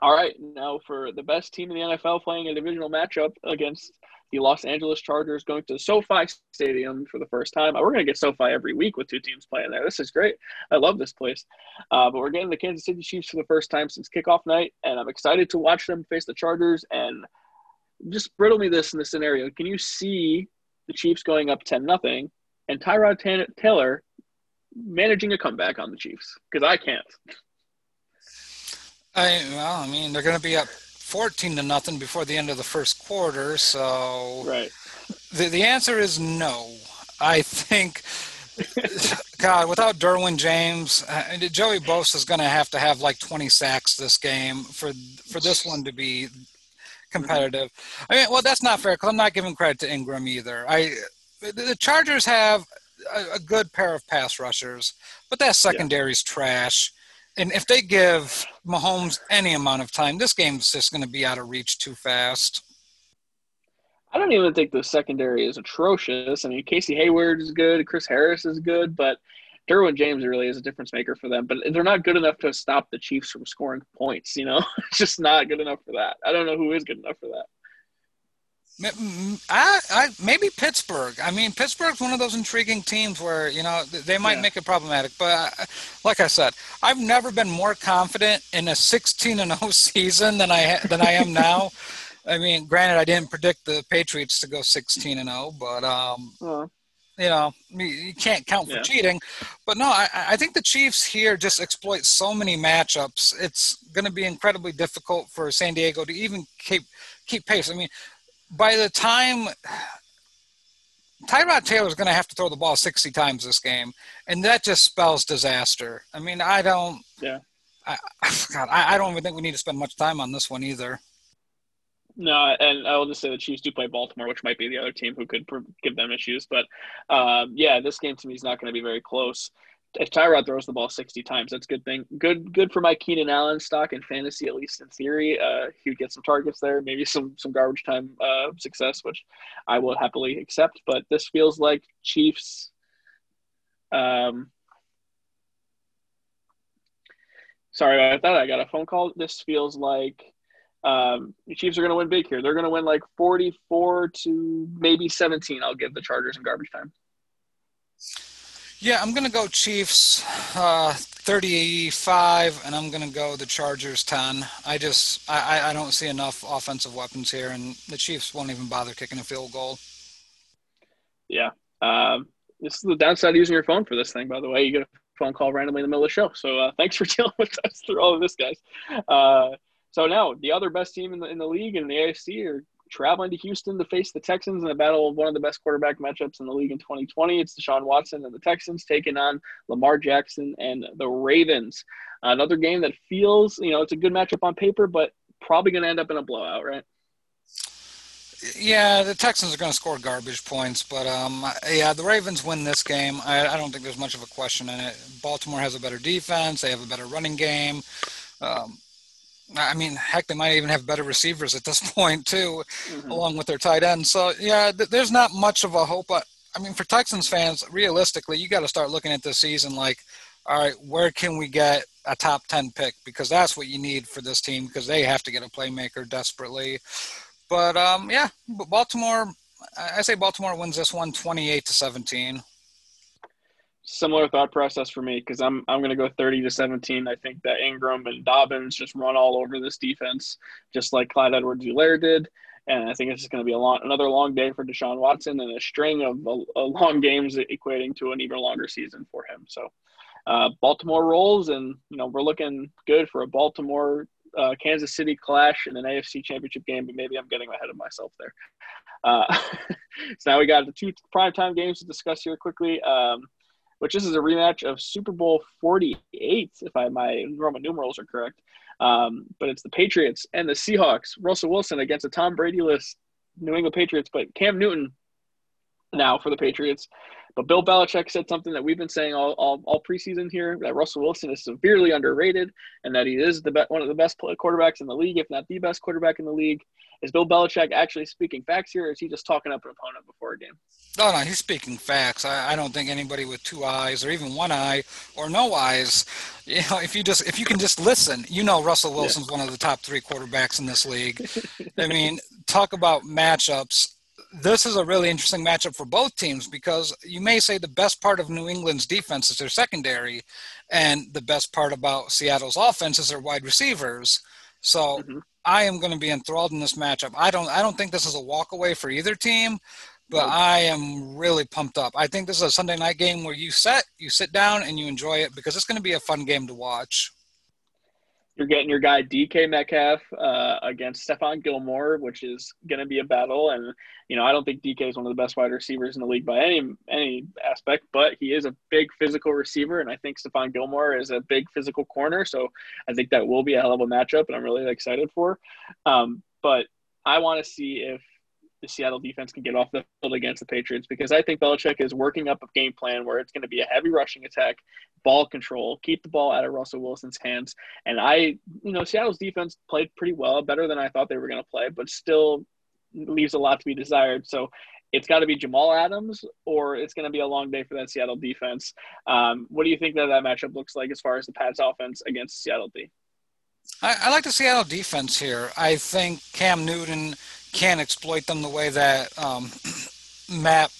all right, now for the best team in the NFL playing a divisional matchup against the Los Angeles Chargers going to SoFi Stadium for the first time. We're going to get SoFi every week with two teams playing there. This is great. I love this place. Uh, but we're getting the Kansas City Chiefs for the first time since kickoff night, and I'm excited to watch them face the Chargers. And just riddle me this in the scenario: Can you see the Chiefs going up ten nothing, and Tyrod Taylor managing a comeback on the Chiefs? Because I can't. I well, I mean, they're going to be up 14 to nothing before the end of the first quarter. So right. The the answer is no. I think *laughs* God, without Derwin James, uh, Joey Bosa is going to have to have like 20 sacks this game for for this one to be competitive. I mean, well, that's not fair because I'm not giving credit to Ingram either. I the Chargers have a, a good pair of pass rushers, but that secondary's yeah. trash and if they give Mahomes any amount of time, this game's just going to be out of reach too fast. I don't even think the secondary is atrocious. I mean, Casey Hayward is good, Chris Harris is good, but Derwin James really is a difference maker for them. But they're not good enough to stop the Chiefs from scoring points. You know, it's *laughs* just not good enough for that. I don't know who is good enough for that. I, I, maybe Pittsburgh. I mean, Pittsburgh's one of those intriguing teams where you know they might yeah. make it problematic. But uh, like I said, I've never been more confident in a 16 and 0 *laughs* season than I than I am now. I mean, granted, I didn't predict the Patriots to go 16 and 0, but um, you know, you can't count for yeah. cheating. But no, I, I think the Chiefs here just exploit so many matchups. It's going to be incredibly difficult for San Diego to even keep keep pace. I mean, by the time Tyrod Taylor is going to have to throw the ball 60 times this game, and that just spells disaster. I mean, I don't. Yeah. I, God, I, I don't even think we need to spend much time on this one either. No, and I will just say the Chiefs do play Baltimore, which might be the other team who could give them issues. But um, yeah, this game to me is not going to be very close if Tyrod throws the ball 60 times, that's a good thing. Good, good for my Keenan Allen stock in fantasy, at least in theory. Uh, he would get some targets there, maybe some some garbage time uh, success, which I will happily accept. But this feels like Chiefs. Um, sorry, about that. I got a phone call. This feels like um, the Chiefs are going to win big here. They're going to win like 44 to maybe 17. I'll give the Chargers in garbage time. Yeah, I'm going to go Chiefs uh, 35, and I'm going to go the Chargers 10. I just I, I don't see enough offensive weapons here, and the Chiefs won't even bother kicking a field goal. Yeah, um, this is the downside of using your phone for this thing. By the way, you get a phone call randomly in the middle of the show. So uh, thanks for *laughs* dealing with us through all of this, guys. Uh, so now the other best team in the in the league in the AFC are traveling to Houston to face the Texans in a battle of one of the best quarterback matchups in the league in 2020. It's Deshaun Watson and the Texans taking on Lamar Jackson and the Ravens. Another game that feels, you know, it's a good matchup on paper, but probably going to end up in a blowout, right? Yeah, the Texans are going to score garbage points, but um, yeah, the Ravens win this game. I, I, don't think there's much of a question in it. Baltimore has a better defense. They have a better running game. Um, I mean, heck, they might even have better receivers at this *laughs* point too, mm-hmm. along with their tight end. So yeah, th- there's not much of a hope. But, I mean, for Texans fans, realistically, you got to start looking at this season like, all right, where can we get a top ten pick? Because that's what you need for this team because they have to get a playmaker desperately. But um, yeah, Baltimore. I say Baltimore wins this one, 28 to 17. Similar thought process for me because I'm I'm going to go 30 to 17. I think that Ingram and Dobbins just run all over this defense, just like Clyde Edwards-Helaire did. And I think it's just going to be a long, another long day for Deshaun Watson and a string of a, a long games equating to an even longer season for him. So, uh, Baltimore rolls, and you know we're looking good for a Baltimore uh, Kansas City clash in an AFC Championship game, but maybe I'm getting ahead of myself there. Uh, *laughs* so now we got the two primetime games to discuss here quickly. Um, which this is a rematch of Super Bowl 48, if I my Roman numerals are correct. Um, but it's the Patriots and the Seahawks. Russell Wilson against a Tom Brady-less New England Patriots, but Cam Newton now for the Patriots. But Bill Belichick said something that we've been saying all, all, all preseason here that Russell Wilson is severely underrated and that he is the be- one of the best quarterbacks in the league, if not the best quarterback in the league. Is Bill Belichick actually speaking facts here, or is he just talking up an opponent before a game? No, no, he's speaking facts. I, I don't think anybody with two eyes or even one eye or no eyes, you know, if you just if you can just listen, you know Russell Wilson's yeah. one of the top three quarterbacks in this league. *laughs* I mean, talk about matchups this is a really interesting matchup for both teams because you may say the best part of New England's defense is their secondary, and the best part about Seattle's offense is their wide receivers. So mm-hmm. I am going to be enthralled in this matchup. I don't I don't think this is a walk away for either team, but. I am really pumped up. I think this is a Sunday night game where you set you sit down and you enjoy it because it's going to be a fun game to watch you're getting your guy DK Metcalf uh, against Stephon Gilmore, which is going to be a battle. And you know, I don't think DK is one of the best wide receivers in the league by any any aspect, but he is a big physical receiver, and I think Stephon Gilmore is a big physical corner. So I think that will be a hell of a matchup, and I'm really excited for. Um, but I want to see if the Seattle defense can get off the field against the Patriots because I think Belichick is working up a game plan where it's going to be a heavy rushing attack, ball control, keep the ball out of Russell Wilson's hands. And I, you know, Seattle's defense played pretty well, better than I thought they were going to play, but still leaves a lot to be desired. So it's got to be Jamal Adams or it's going to be a long day for that Seattle defense. Um, what do you think that that matchup looks like as far as the Pats offense against Seattle D? I, I like the Seattle defense here. I think Cam Newton – can't exploit them the way that um, *clears throat* Matt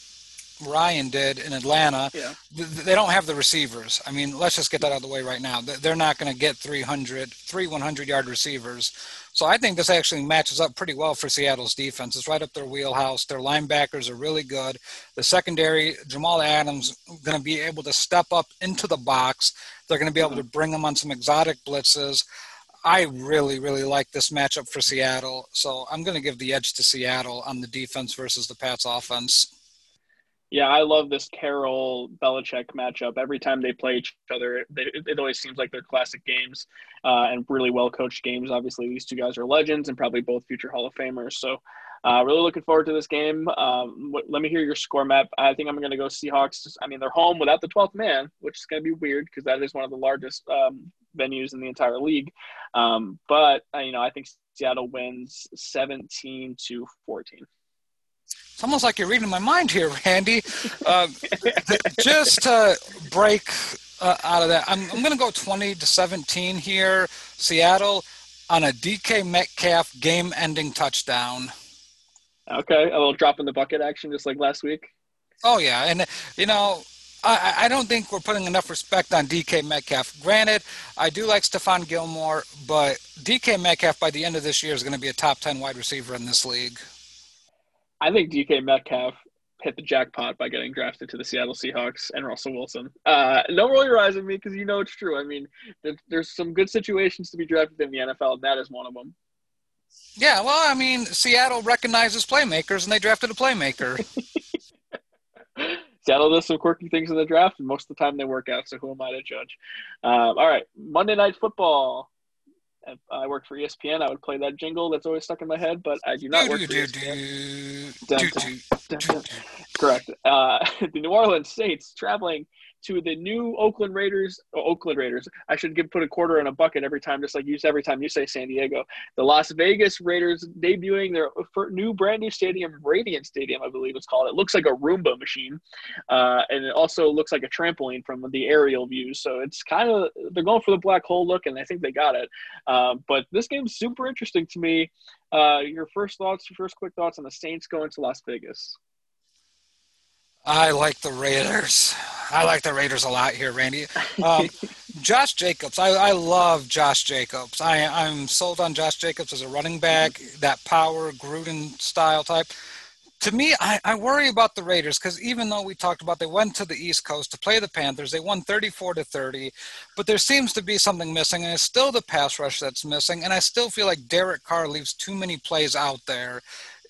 Ryan did in Atlanta. Yeah. They don't have the receivers. I mean, let's just get that out of the way right now. They're not going to get 300, three 100 yard receivers. So I think this actually matches up pretty well for Seattle's defense. It's right up their wheelhouse. Their linebackers are really good. The secondary, Jamal Adams, going to be able to step up into the box. They're going to be able to bring them on some exotic blitzes. I really, really like this matchup for Seattle. So I'm going to give the edge to Seattle on the defense versus the Pats offense. Yeah, I love this Carroll Belichick matchup. Every time they play each other, they, it always seems like they're classic games uh, and really well coached games. Obviously, these two guys are legends and probably both future Hall of Famers. So, uh, really looking forward to this game. Um, let me hear your score map. I think I'm going to go Seahawks. I mean, they're home without the 12th man, which is going to be weird because that is one of the largest um, venues in the entire league. Um, but uh, you know, I think Seattle wins 17 to 14. It's almost like you're reading my mind here, Randy. Uh, just to break uh, out of that, I'm, I'm going to go 20 to 17 here, Seattle, on a DK Metcalf game-ending touchdown. Okay, a little drop in the bucket action, just like last week. Oh yeah, and you know I, I, don't think we're putting enough respect on DK Metcalf. Granted, I do like Stephon Gilmore, but DK Metcalf by the end of this year is going to be a top 10 wide receiver in this league. I think DK Metcalf hit the jackpot by getting drafted to the Seattle Seahawks and Russell Wilson. Uh, don't roll your eyes at me because you know it's true. I mean, there's some good situations to be drafted in the NFL, and that is one of them. Yeah, well, I mean, Seattle recognizes playmakers, and they drafted a playmaker. *laughs* Seattle does some quirky things in the draft, and most of the time they work out. So who am I to judge? Um, all right, Monday Night Football. If I worked for ESPN, I would play that jingle that's always stuck in my head, but I do not work for ESPN. *laughs* Correct. Uh, *laughs* the New Orleans Saints traveling to the new Oakland Raiders. Oakland Raiders. I should give put a quarter in a bucket every time, just like you every time you say San Diego. The Las Vegas Raiders debuting their new brand new stadium, Radiant Stadium, I believe it's called. It looks like a Roomba machine, uh, and it also looks like a trampoline from the aerial views. So it's kind of they're going for the black hole look, and I think they got it. Uh, but this game's super interesting to me. Uh, your first thoughts, your first quick thoughts on the Saints going to Las Vegas. I like the Raiders. I like the Raiders a lot here, Randy. Um, *laughs* Josh Jacobs, I, I, love Josh Jacobs. I, I'm sold on Josh Jacobs as a running back, that power Gruden style type. To me, I, I worry about the Raiders because even though we talked about they went to the East Coast to play the Panthers, they won 34 to 30, but there seems to be something missing, and it's still the pass rush that's missing. And I still feel like Derek Carr leaves too many plays out there.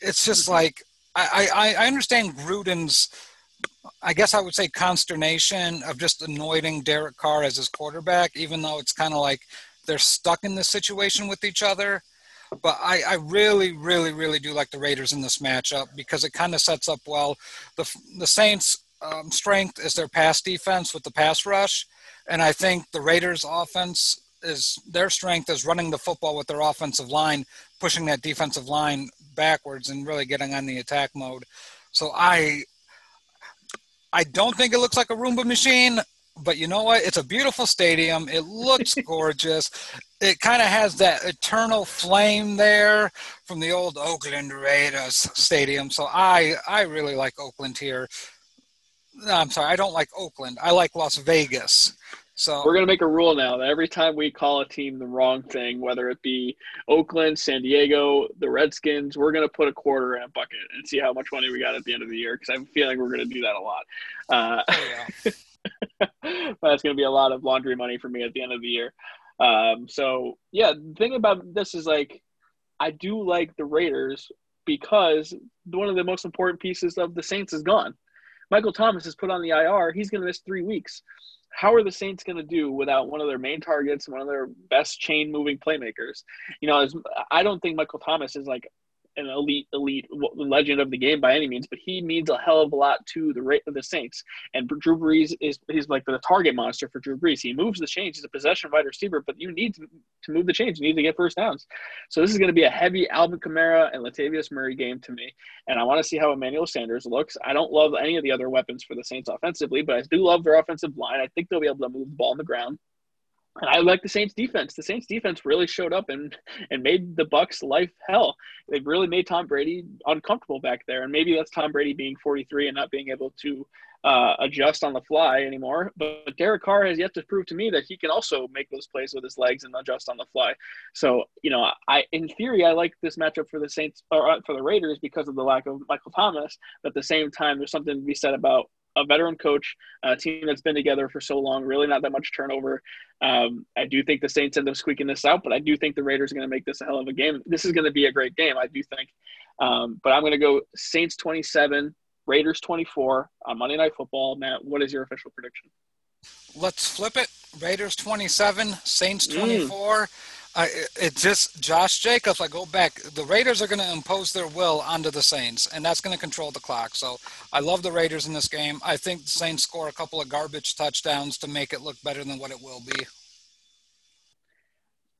It's just mm-hmm. like I, I, I understand Gruden's I guess I would say consternation of just anointing Derek Carr as his quarterback, even though it's kind of like they're stuck in this situation with each other. But I, I really, really, really do like the Raiders in this matchup because it kind of sets up well. The, the Saints' um, strength is their pass defense with the pass rush. And I think the Raiders' offense is their strength is running the football with their offensive line, pushing that defensive line backwards and really getting on the attack mode. So I I don't think it looks like a Roomba machine, but you know what? It's a beautiful stadium. It looks *laughs* gorgeous. It kind of has that eternal flame there from the old Oakland Raiders stadium. So I I really like Oakland here. No, I'm sorry, I don't like Oakland. I like Las Vegas. So we're gonna make a rule now that every time we call a team the wrong thing, whether it be Oakland, San Diego, the Redskins, we're gonna put a quarter in a bucket and see how much money we got at the end of the year. Because I'm feeling we're gonna do that a lot. Uh, oh, yeah. *laughs* that's gonna be a lot of laundry money for me at the end of the year. Um, so yeah, the thing about this is like, I do like the Raiders because one of the most important pieces of the Saints is gone. Michael Thomas is put on the IR. He's going to miss three weeks how are the Saints going to do without one of their main targets, one of their best chain moving playmakers? You know, I don't think Michael Thomas is like an elite, elite legend of the game by any means, but he means a hell of a lot to the the Saints. And Drew Brees is he's like the target monster for Drew Brees. He moves the chains. He's a possession wide receiver, but you need to, move the chains. You need to get first downs. So this is going to be a heavy Alvin Kamara and Latavius Murray game to me. And I want to see how Emmanuel Sanders looks. I don't love any of the other weapons for the Saints offensively, but I do love their offensive line. I think they'll be able to move the ball on the ground. And I like the Saints defense. The Saints defense really showed up and and made the Bucks life hell. They've really made Tom Brady uncomfortable back there. And maybe that's Tom Brady being 43 and not being able to uh, adjust on the fly anymore. But Derek Carr has yet to prove to me that he can also make those plays with his legs and adjust on the fly. So you know, I in theory I like this matchup for the Saints or uh, for the Raiders because of the lack of Michael Thomas. But at the same time, there's something to be said about a veteran coach, a team that's been together for so long, really not that much turnover. Um, I do think the Saints end up squeaking this out, but I do think the Raiders are going to make this a hell of a game. This is going to be a great game, I do think. Um, but I'm going to go Saints 27, Raiders 24 on Monday Night Football. Matt, what is your official prediction? Let's flip it. Raiders 27, Saints 24. Mm. I, it's just Josh Jacobs. I go back. The Raiders are going to impose their will onto the Saints, and that's going to control the clock. So I love the Raiders in this game. I think the Saints score a couple of garbage touchdowns to make it look better than what it will be.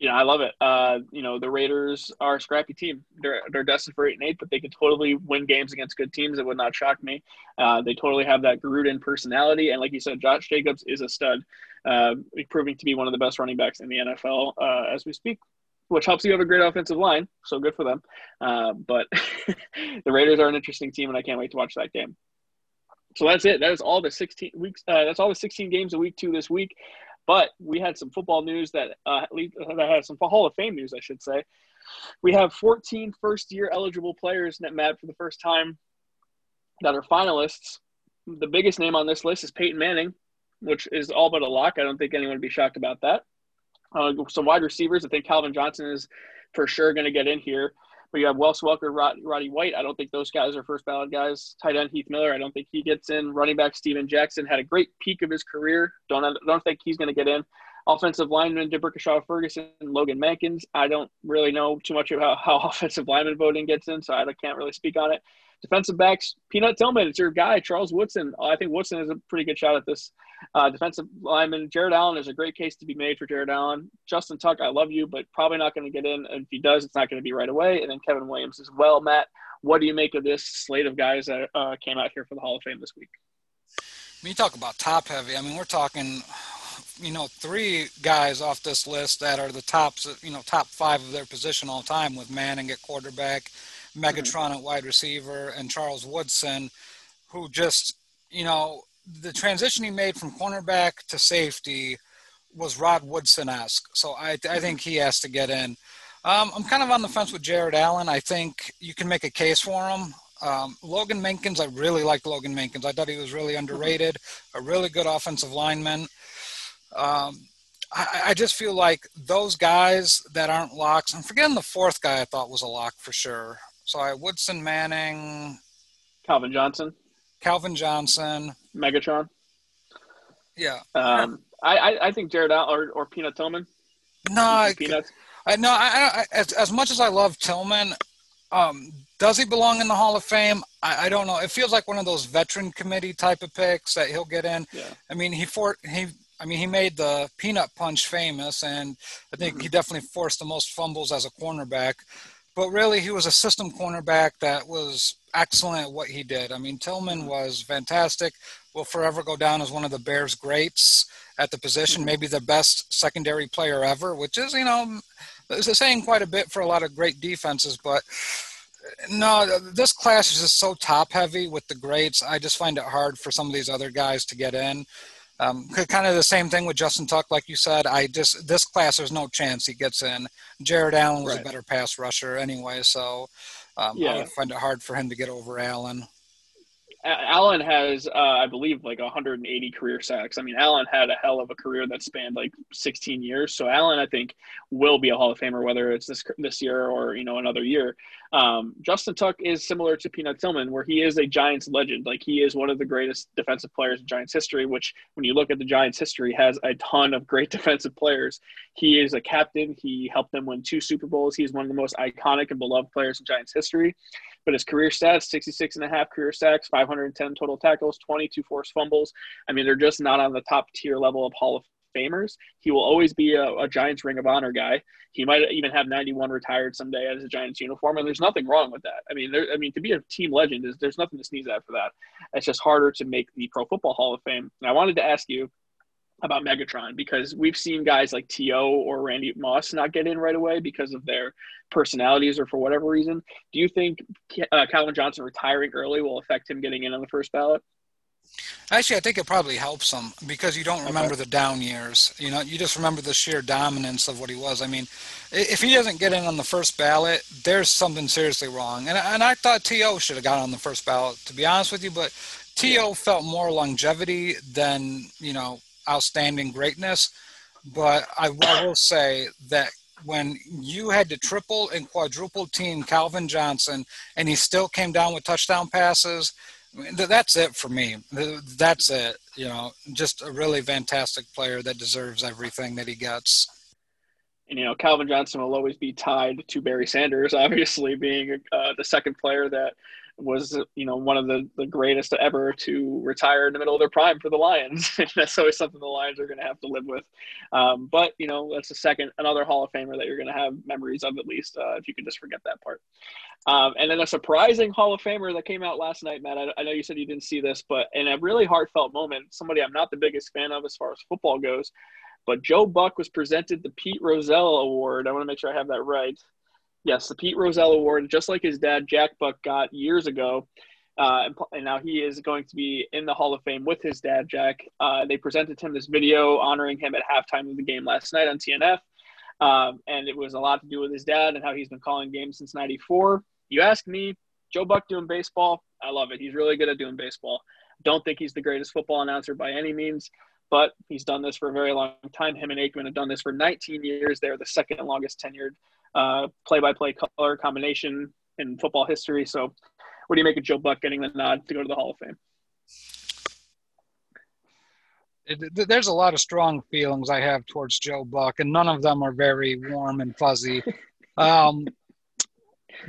Yeah, I love it. Uh, you know, the Raiders are a scrappy team. They're they're destined for eight and eight, but they could totally win games against good teams. It would not shock me. Uh, they totally have that Gruden personality, and like you said, Josh Jacobs is a stud, uh, proving to be one of the best running backs in the NFL uh, as we speak. Which helps you have a great offensive line, so good for them. Uh, but *laughs* the Raiders are an interesting team, and I can't wait to watch that game. So that's it. That is all the 16 weeks. Uh, that's all the 16 games of week two this week. But we had some football news that uh, that had some Hall of Fame news, I should say. We have 14 first year eligible players net mad for the first time that are finalists. The biggest name on this list is Peyton Manning, which is all but a lock. I don't think anyone would be shocked about that. Uh, some wide receivers. I think Calvin Johnson is for sure going to get in here. But you have Wes Welker, Rod, Roddy White. I don't think those guys are first ballot guys. Tight end Heath Miller. I don't think he gets in. Running back Steven Jackson had a great peak of his career. Don't don't think he's going to get in. Offensive lineman D'Brickashaw Ferguson, Logan Mankins. I don't really know too much about how *laughs* offensive lineman voting gets in, so I can't really speak on it. Defensive backs, Peanut Tillman, it's your guy, Charles Woodson. I think Woodson is a pretty good shot at this. Uh, defensive lineman, Jared Allen, is a great case to be made for Jared Allen. Justin Tuck, I love you, but probably not going to get in. And if he does, it's not going to be right away. And then Kevin Williams as well. Matt, what do you make of this slate of guys that uh, came out here for the Hall of Fame this week? When you talk about top heavy, I mean, we're talking, you know, three guys off this list that are the tops, you know, top five of their position all time with Manning at quarterback – Megatron at wide receiver, and Charles Woodson, who just you know, the transition he made from cornerback to safety was Rod Woodson esque. So I, I think he has to get in. Um, I'm kind of on the fence with Jared Allen. I think you can make a case for him. Um, Logan Mankins, I really liked Logan Mankins. I thought he was really underrated, a really good offensive lineman. Um, I, I, just feel like those guys that aren't locks, I'm forgetting the fourth guy I thought was a lock for sure. So I Woodson Manning, Calvin Johnson, Calvin Johnson, Megatron. Yeah. Um, I, I think Jared Allen or, or Peanut Tillman. No, I, Peanuts. I, no. I, I, as, as much as I love Tillman, um, does he belong in the Hall of Fame? I, I, don't know. It feels like one of those veteran committee type of picks that he'll get in. Yeah. I mean, he for he. I mean, he made the peanut punch famous, and I think mm-hmm. he definitely forced the most fumbles as a cornerback. But really, he was a system cornerback that was excellent at what he did. I mean, Tillman mm-hmm. was fantastic. Will forever go down as one of the Bears' greats at the position, mm-hmm. maybe the best secondary player ever, which is, you know, is saying quite a bit for a lot of great defenses. But no, this class is just so top heavy with the greats. I just find it hard for some of these other guys to get in. Um, kind of the same thing with Justin Tuck, like you said. I just this class, there's no chance he gets in. Jared Allen was right. a better pass rusher anyway, so um, yeah. I would find it hard for him to get over Allen. Allen has, uh, I believe, like 180 career sacks. I mean, Allen had a hell of a career that spanned like 16 years. So Allen, I think, will be a Hall of Famer, whether it's this this year or you know another year. Um, Justin Tuck is similar to Peanut Tillman, where he is a Giants legend. Like he is one of the greatest defensive players in Giants history. Which, when you look at the Giants' history, has a ton of great *laughs* defensive players. He is a captain. He helped them win two Super Bowls. He is one of the most iconic and beloved players in Giants history. But his career stats 66 and a half career sacks, 510 total tackles, 22 forced fumbles. I mean, they're just not on the top tier level of Hall of Famers. He will always be a, a, Giants Ring of Honor guy. He might even have 91 retired someday as a Giants uniform, and there's nothing wrong with that. I mean, there, I mean, to be a team legend is there's nothing to sneeze at for that. It's just harder to make the Pro Football Hall of Fame. And I wanted to ask you about Megatron because we've seen guys like T.O. or Randy Moss not get in right away because of their personalities or for whatever reason. Do you think uh, Calvin Johnson retiring early will affect him getting in on the first ballot? Actually, I think it probably helps him because you don't remember okay. the down years. You know, you just remember the sheer dominance of what he was. I mean, if he doesn't get in on the first ballot, there's something seriously wrong. And, and I thought T.O. should have got on the first ballot, to be honest with you, but T.O. felt more longevity than, you know, outstanding greatness. But I, will say that when you had to triple and quadruple team Calvin Johnson and he still came down with touchdown passes, that's it for me. That's it. You know, just a really fantastic player that deserves everything that he gets. And you know, Calvin Johnson will always be tied to Barry Sanders, *laughs* obviously being uh, the second player that was you know one of the, the greatest ever to retire in the middle of their prime for the Lions. *laughs* that's always something the Lions are going to have to live with. Um, but you know that's a second another Hall of Famer that you're going to have memories of at least uh, if you can just forget that part. Um, and then a surprising Hall of Famer that came out last night, Matt. I, I know you said you didn't see this, but in a really heartfelt moment, somebody I'm not the biggest fan of as far as football goes, but Joe Buck was presented the Pete Rozelle Award. I want to make sure I have that right. Yes, the Pete Rozelle Award, just like his dad Jack Buck got years ago. Uh, and, and, now he is going to be in the Hall of Fame with his dad, Jack. Uh, they presented him this video honoring him at halftime of the game last night on TNF. Um, and it was a lot to do with his dad and how he's been calling games since 94. You ask me, Joe Buck doing baseball, I love it. He's really good at doing baseball. Don't think he's the greatest football announcer by any means, but he's done this for a very long time. Him and Aikman have done this for 19 years. They're the second longest tenured uh, play-by-play color combination in football history. So, what do you make of Joe Buck getting the nod to go to the Hall of Fame? It, there's a lot of strong feelings I have towards Joe Buck, and none of them are very warm and fuzzy. *laughs* Um,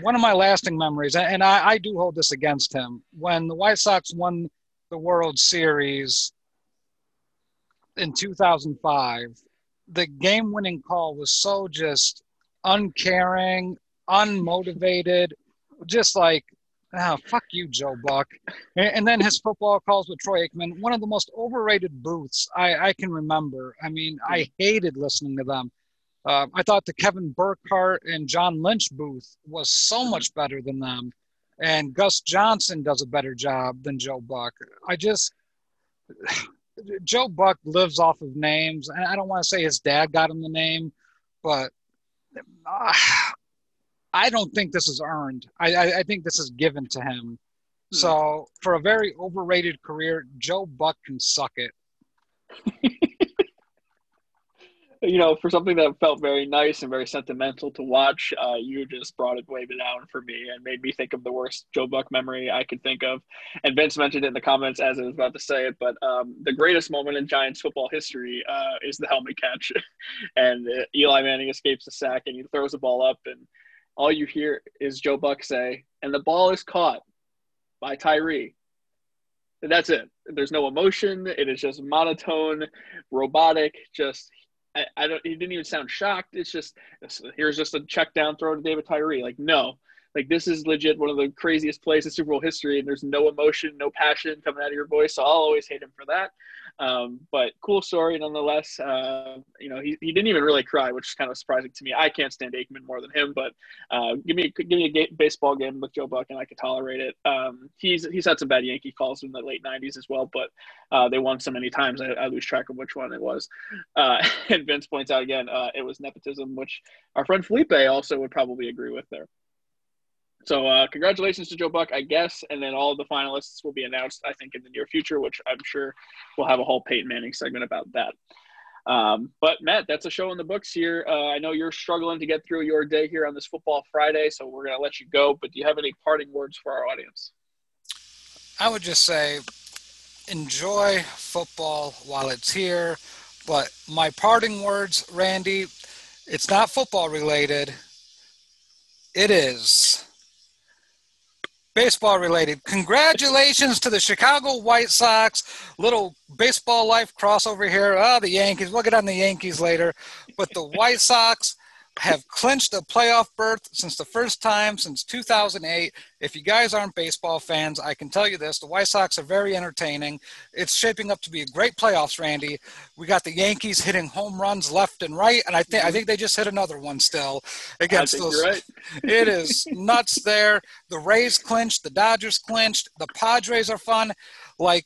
one of my lasting memories, and I, I do hold this against him, when the White Sox won the World Series in 2005, the game winning call was so just uncaring, unmotivated, just like, oh, fuck you, Joe Buck. And then his football calls with Troy Aikman, one of the most overrated booths I, I can remember. I mean, I hated listening to them. Uh, I thought the Kevin Burkhardt and John Lynch booth was so much better than them. and Gus Johnson does a better job than Joe Buck. I just *sighs* Joe Buck lives off of names, and I don't want to say his dad got him the name, but I don't think this is earned. I, I, I think this is given to him. Hmm. So for a very overrated career, Joe Buck can suck it. *laughs* you know, for something that felt very nice and very sentimental to watch, uh, you just brought it way down for me and made me think of the worst Joe Buck memory I could think of. And Vince mentioned it in the comments as I was about to say it, but um, the greatest moment in Giants football history uh, is the helmet catch. *laughs* and uh, Eli Manning escapes the sack and he throws the ball up, and all you hear is Joe Buck say, and the ball is caught by Tyree. And that's it. There's no emotion. It is just monotone, robotic, just I, I, don't. He didn't even sound shocked. It's just here's just a check down throw to David Tyree. Like no, like this is legit one of the craziest plays in Super Bowl history, and there's no emotion, no passion coming out of your voice. So I'll always hate him for that. Um, but cool story nonetheless. Uh, you know, he, he didn't even really cry, which is kind of surprising to me. I can't stand Aikman more than him, but uh, give me a, give me a baseball game with Joe Buck, and I could tolerate it. Um, he's he's had some bad Yankee calls in the late '90s as well, but uh, they won so many times I, I, lose track of which one it was. Uh, *laughs* and Vince points out again, uh, it was nepotism, which our friend Felipe also would probably agree with there. So uh, congratulations to Joe Buck, I guess, and then all of the finalists will be announced, I think, in the near future, which I'm sure we'll have a whole Peyton Manning segment about that. Um, but Matt, that's a show in the books here. Uh, I know you're struggling to get through your day here on this Football Friday, so we're going to let you go. But do you have any parting words for our audience? I would just say enjoy football while it's here. But my parting words, Randy, it's not football related. It is baseball related. Congratulations to the Chicago White Sox. Little baseball life crossover here. Oh, the Yankees. We'll get on the Yankees later. But the White Sox have clinched a playoff berth since the first time since 2008. If you guys aren't baseball fans, I can tell you this: the White Sox are very entertaining. It's shaping up to be a great playoffs, Randy. We got the Yankees hitting home runs left and right, and I think I think they just hit another one still against those. Right. *laughs* it is nuts there. The Rays clinched, the Dodgers clinched, the Padres are fun. Like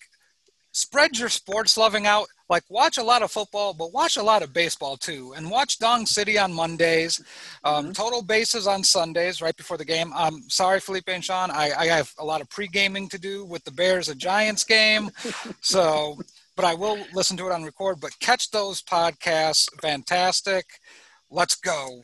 spread your sports loving out. Like watch a lot of football, but watch a lot of baseball too, and watch Dong City on Mondays, um, mm-hmm. Total Bases on Sundays right before the game. I'm um, sorry, Felipe and Sean, I, I have a lot of pre gaming to do with the Bears a Giants game, *laughs* so. But I will listen to it on record. But catch those podcasts, fantastic. Let's go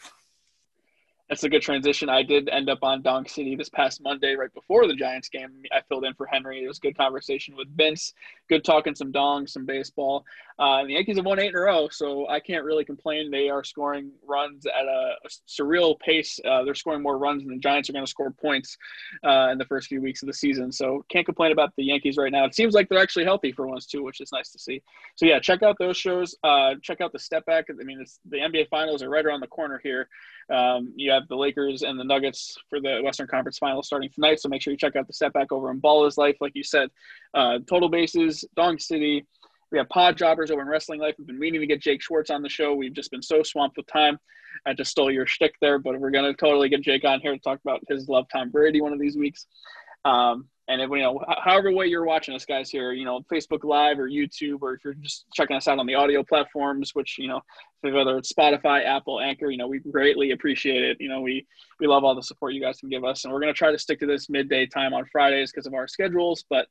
that's a good transition. I did end up on Dong City this past Monday, right before the Giants game. I filled in for Henry. It was a good conversation with Vince. Good talking some dong, some baseball. Uh, the Yankees have won eight in a row, so I can't really complain. They are scoring runs at a, surreal pace. Uh, they're scoring more runs than the Giants are going to score points uh, in the first few weeks of the season. So can't complain about the Yankees right now. It seems like they're actually healthy for once too, which is nice to see. So yeah, check out those shows. Uh, check out the Step Back. I mean, the NBA Finals are right around the corner here. Um, you have the Lakers and the Nuggets for the Western Conference Finals starting tonight. So make sure you check out the step back over in Ball is Life, like you said. Uh, Total Bases, Dong City. We have Pod Jobbers over in Wrestling Life. We've been meaning to get Jake Schwartz on the show. We've just been so swamped with time. I just stole your shtick there, but we're going to totally get Jake on here to talk about his love Tom Brady one of these weeks. Um, and if you know, however way you're watching us, guys, here, you know, Facebook Live or YouTube, or if you're just checking us out on the audio platforms, which you know, whether it's Spotify, Apple, Anchor, you know, we greatly appreciate it. You know, we we love all the support you guys can give us, and we're gonna try to stick to this midday time on Fridays because of our schedules. But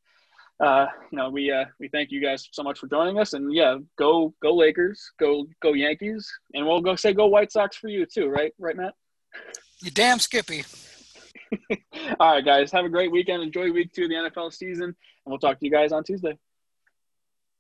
uh, you know, we uh, we thank you guys so much for joining us, and yeah, go go Lakers, go go Yankees, and we'll go say go White Sox for you too, right? Right, Matt? You damn Skippy. *laughs* All right, guys. Have a great weekend. Enjoy week two of the NFL season, and we'll talk to you guys on Tuesday.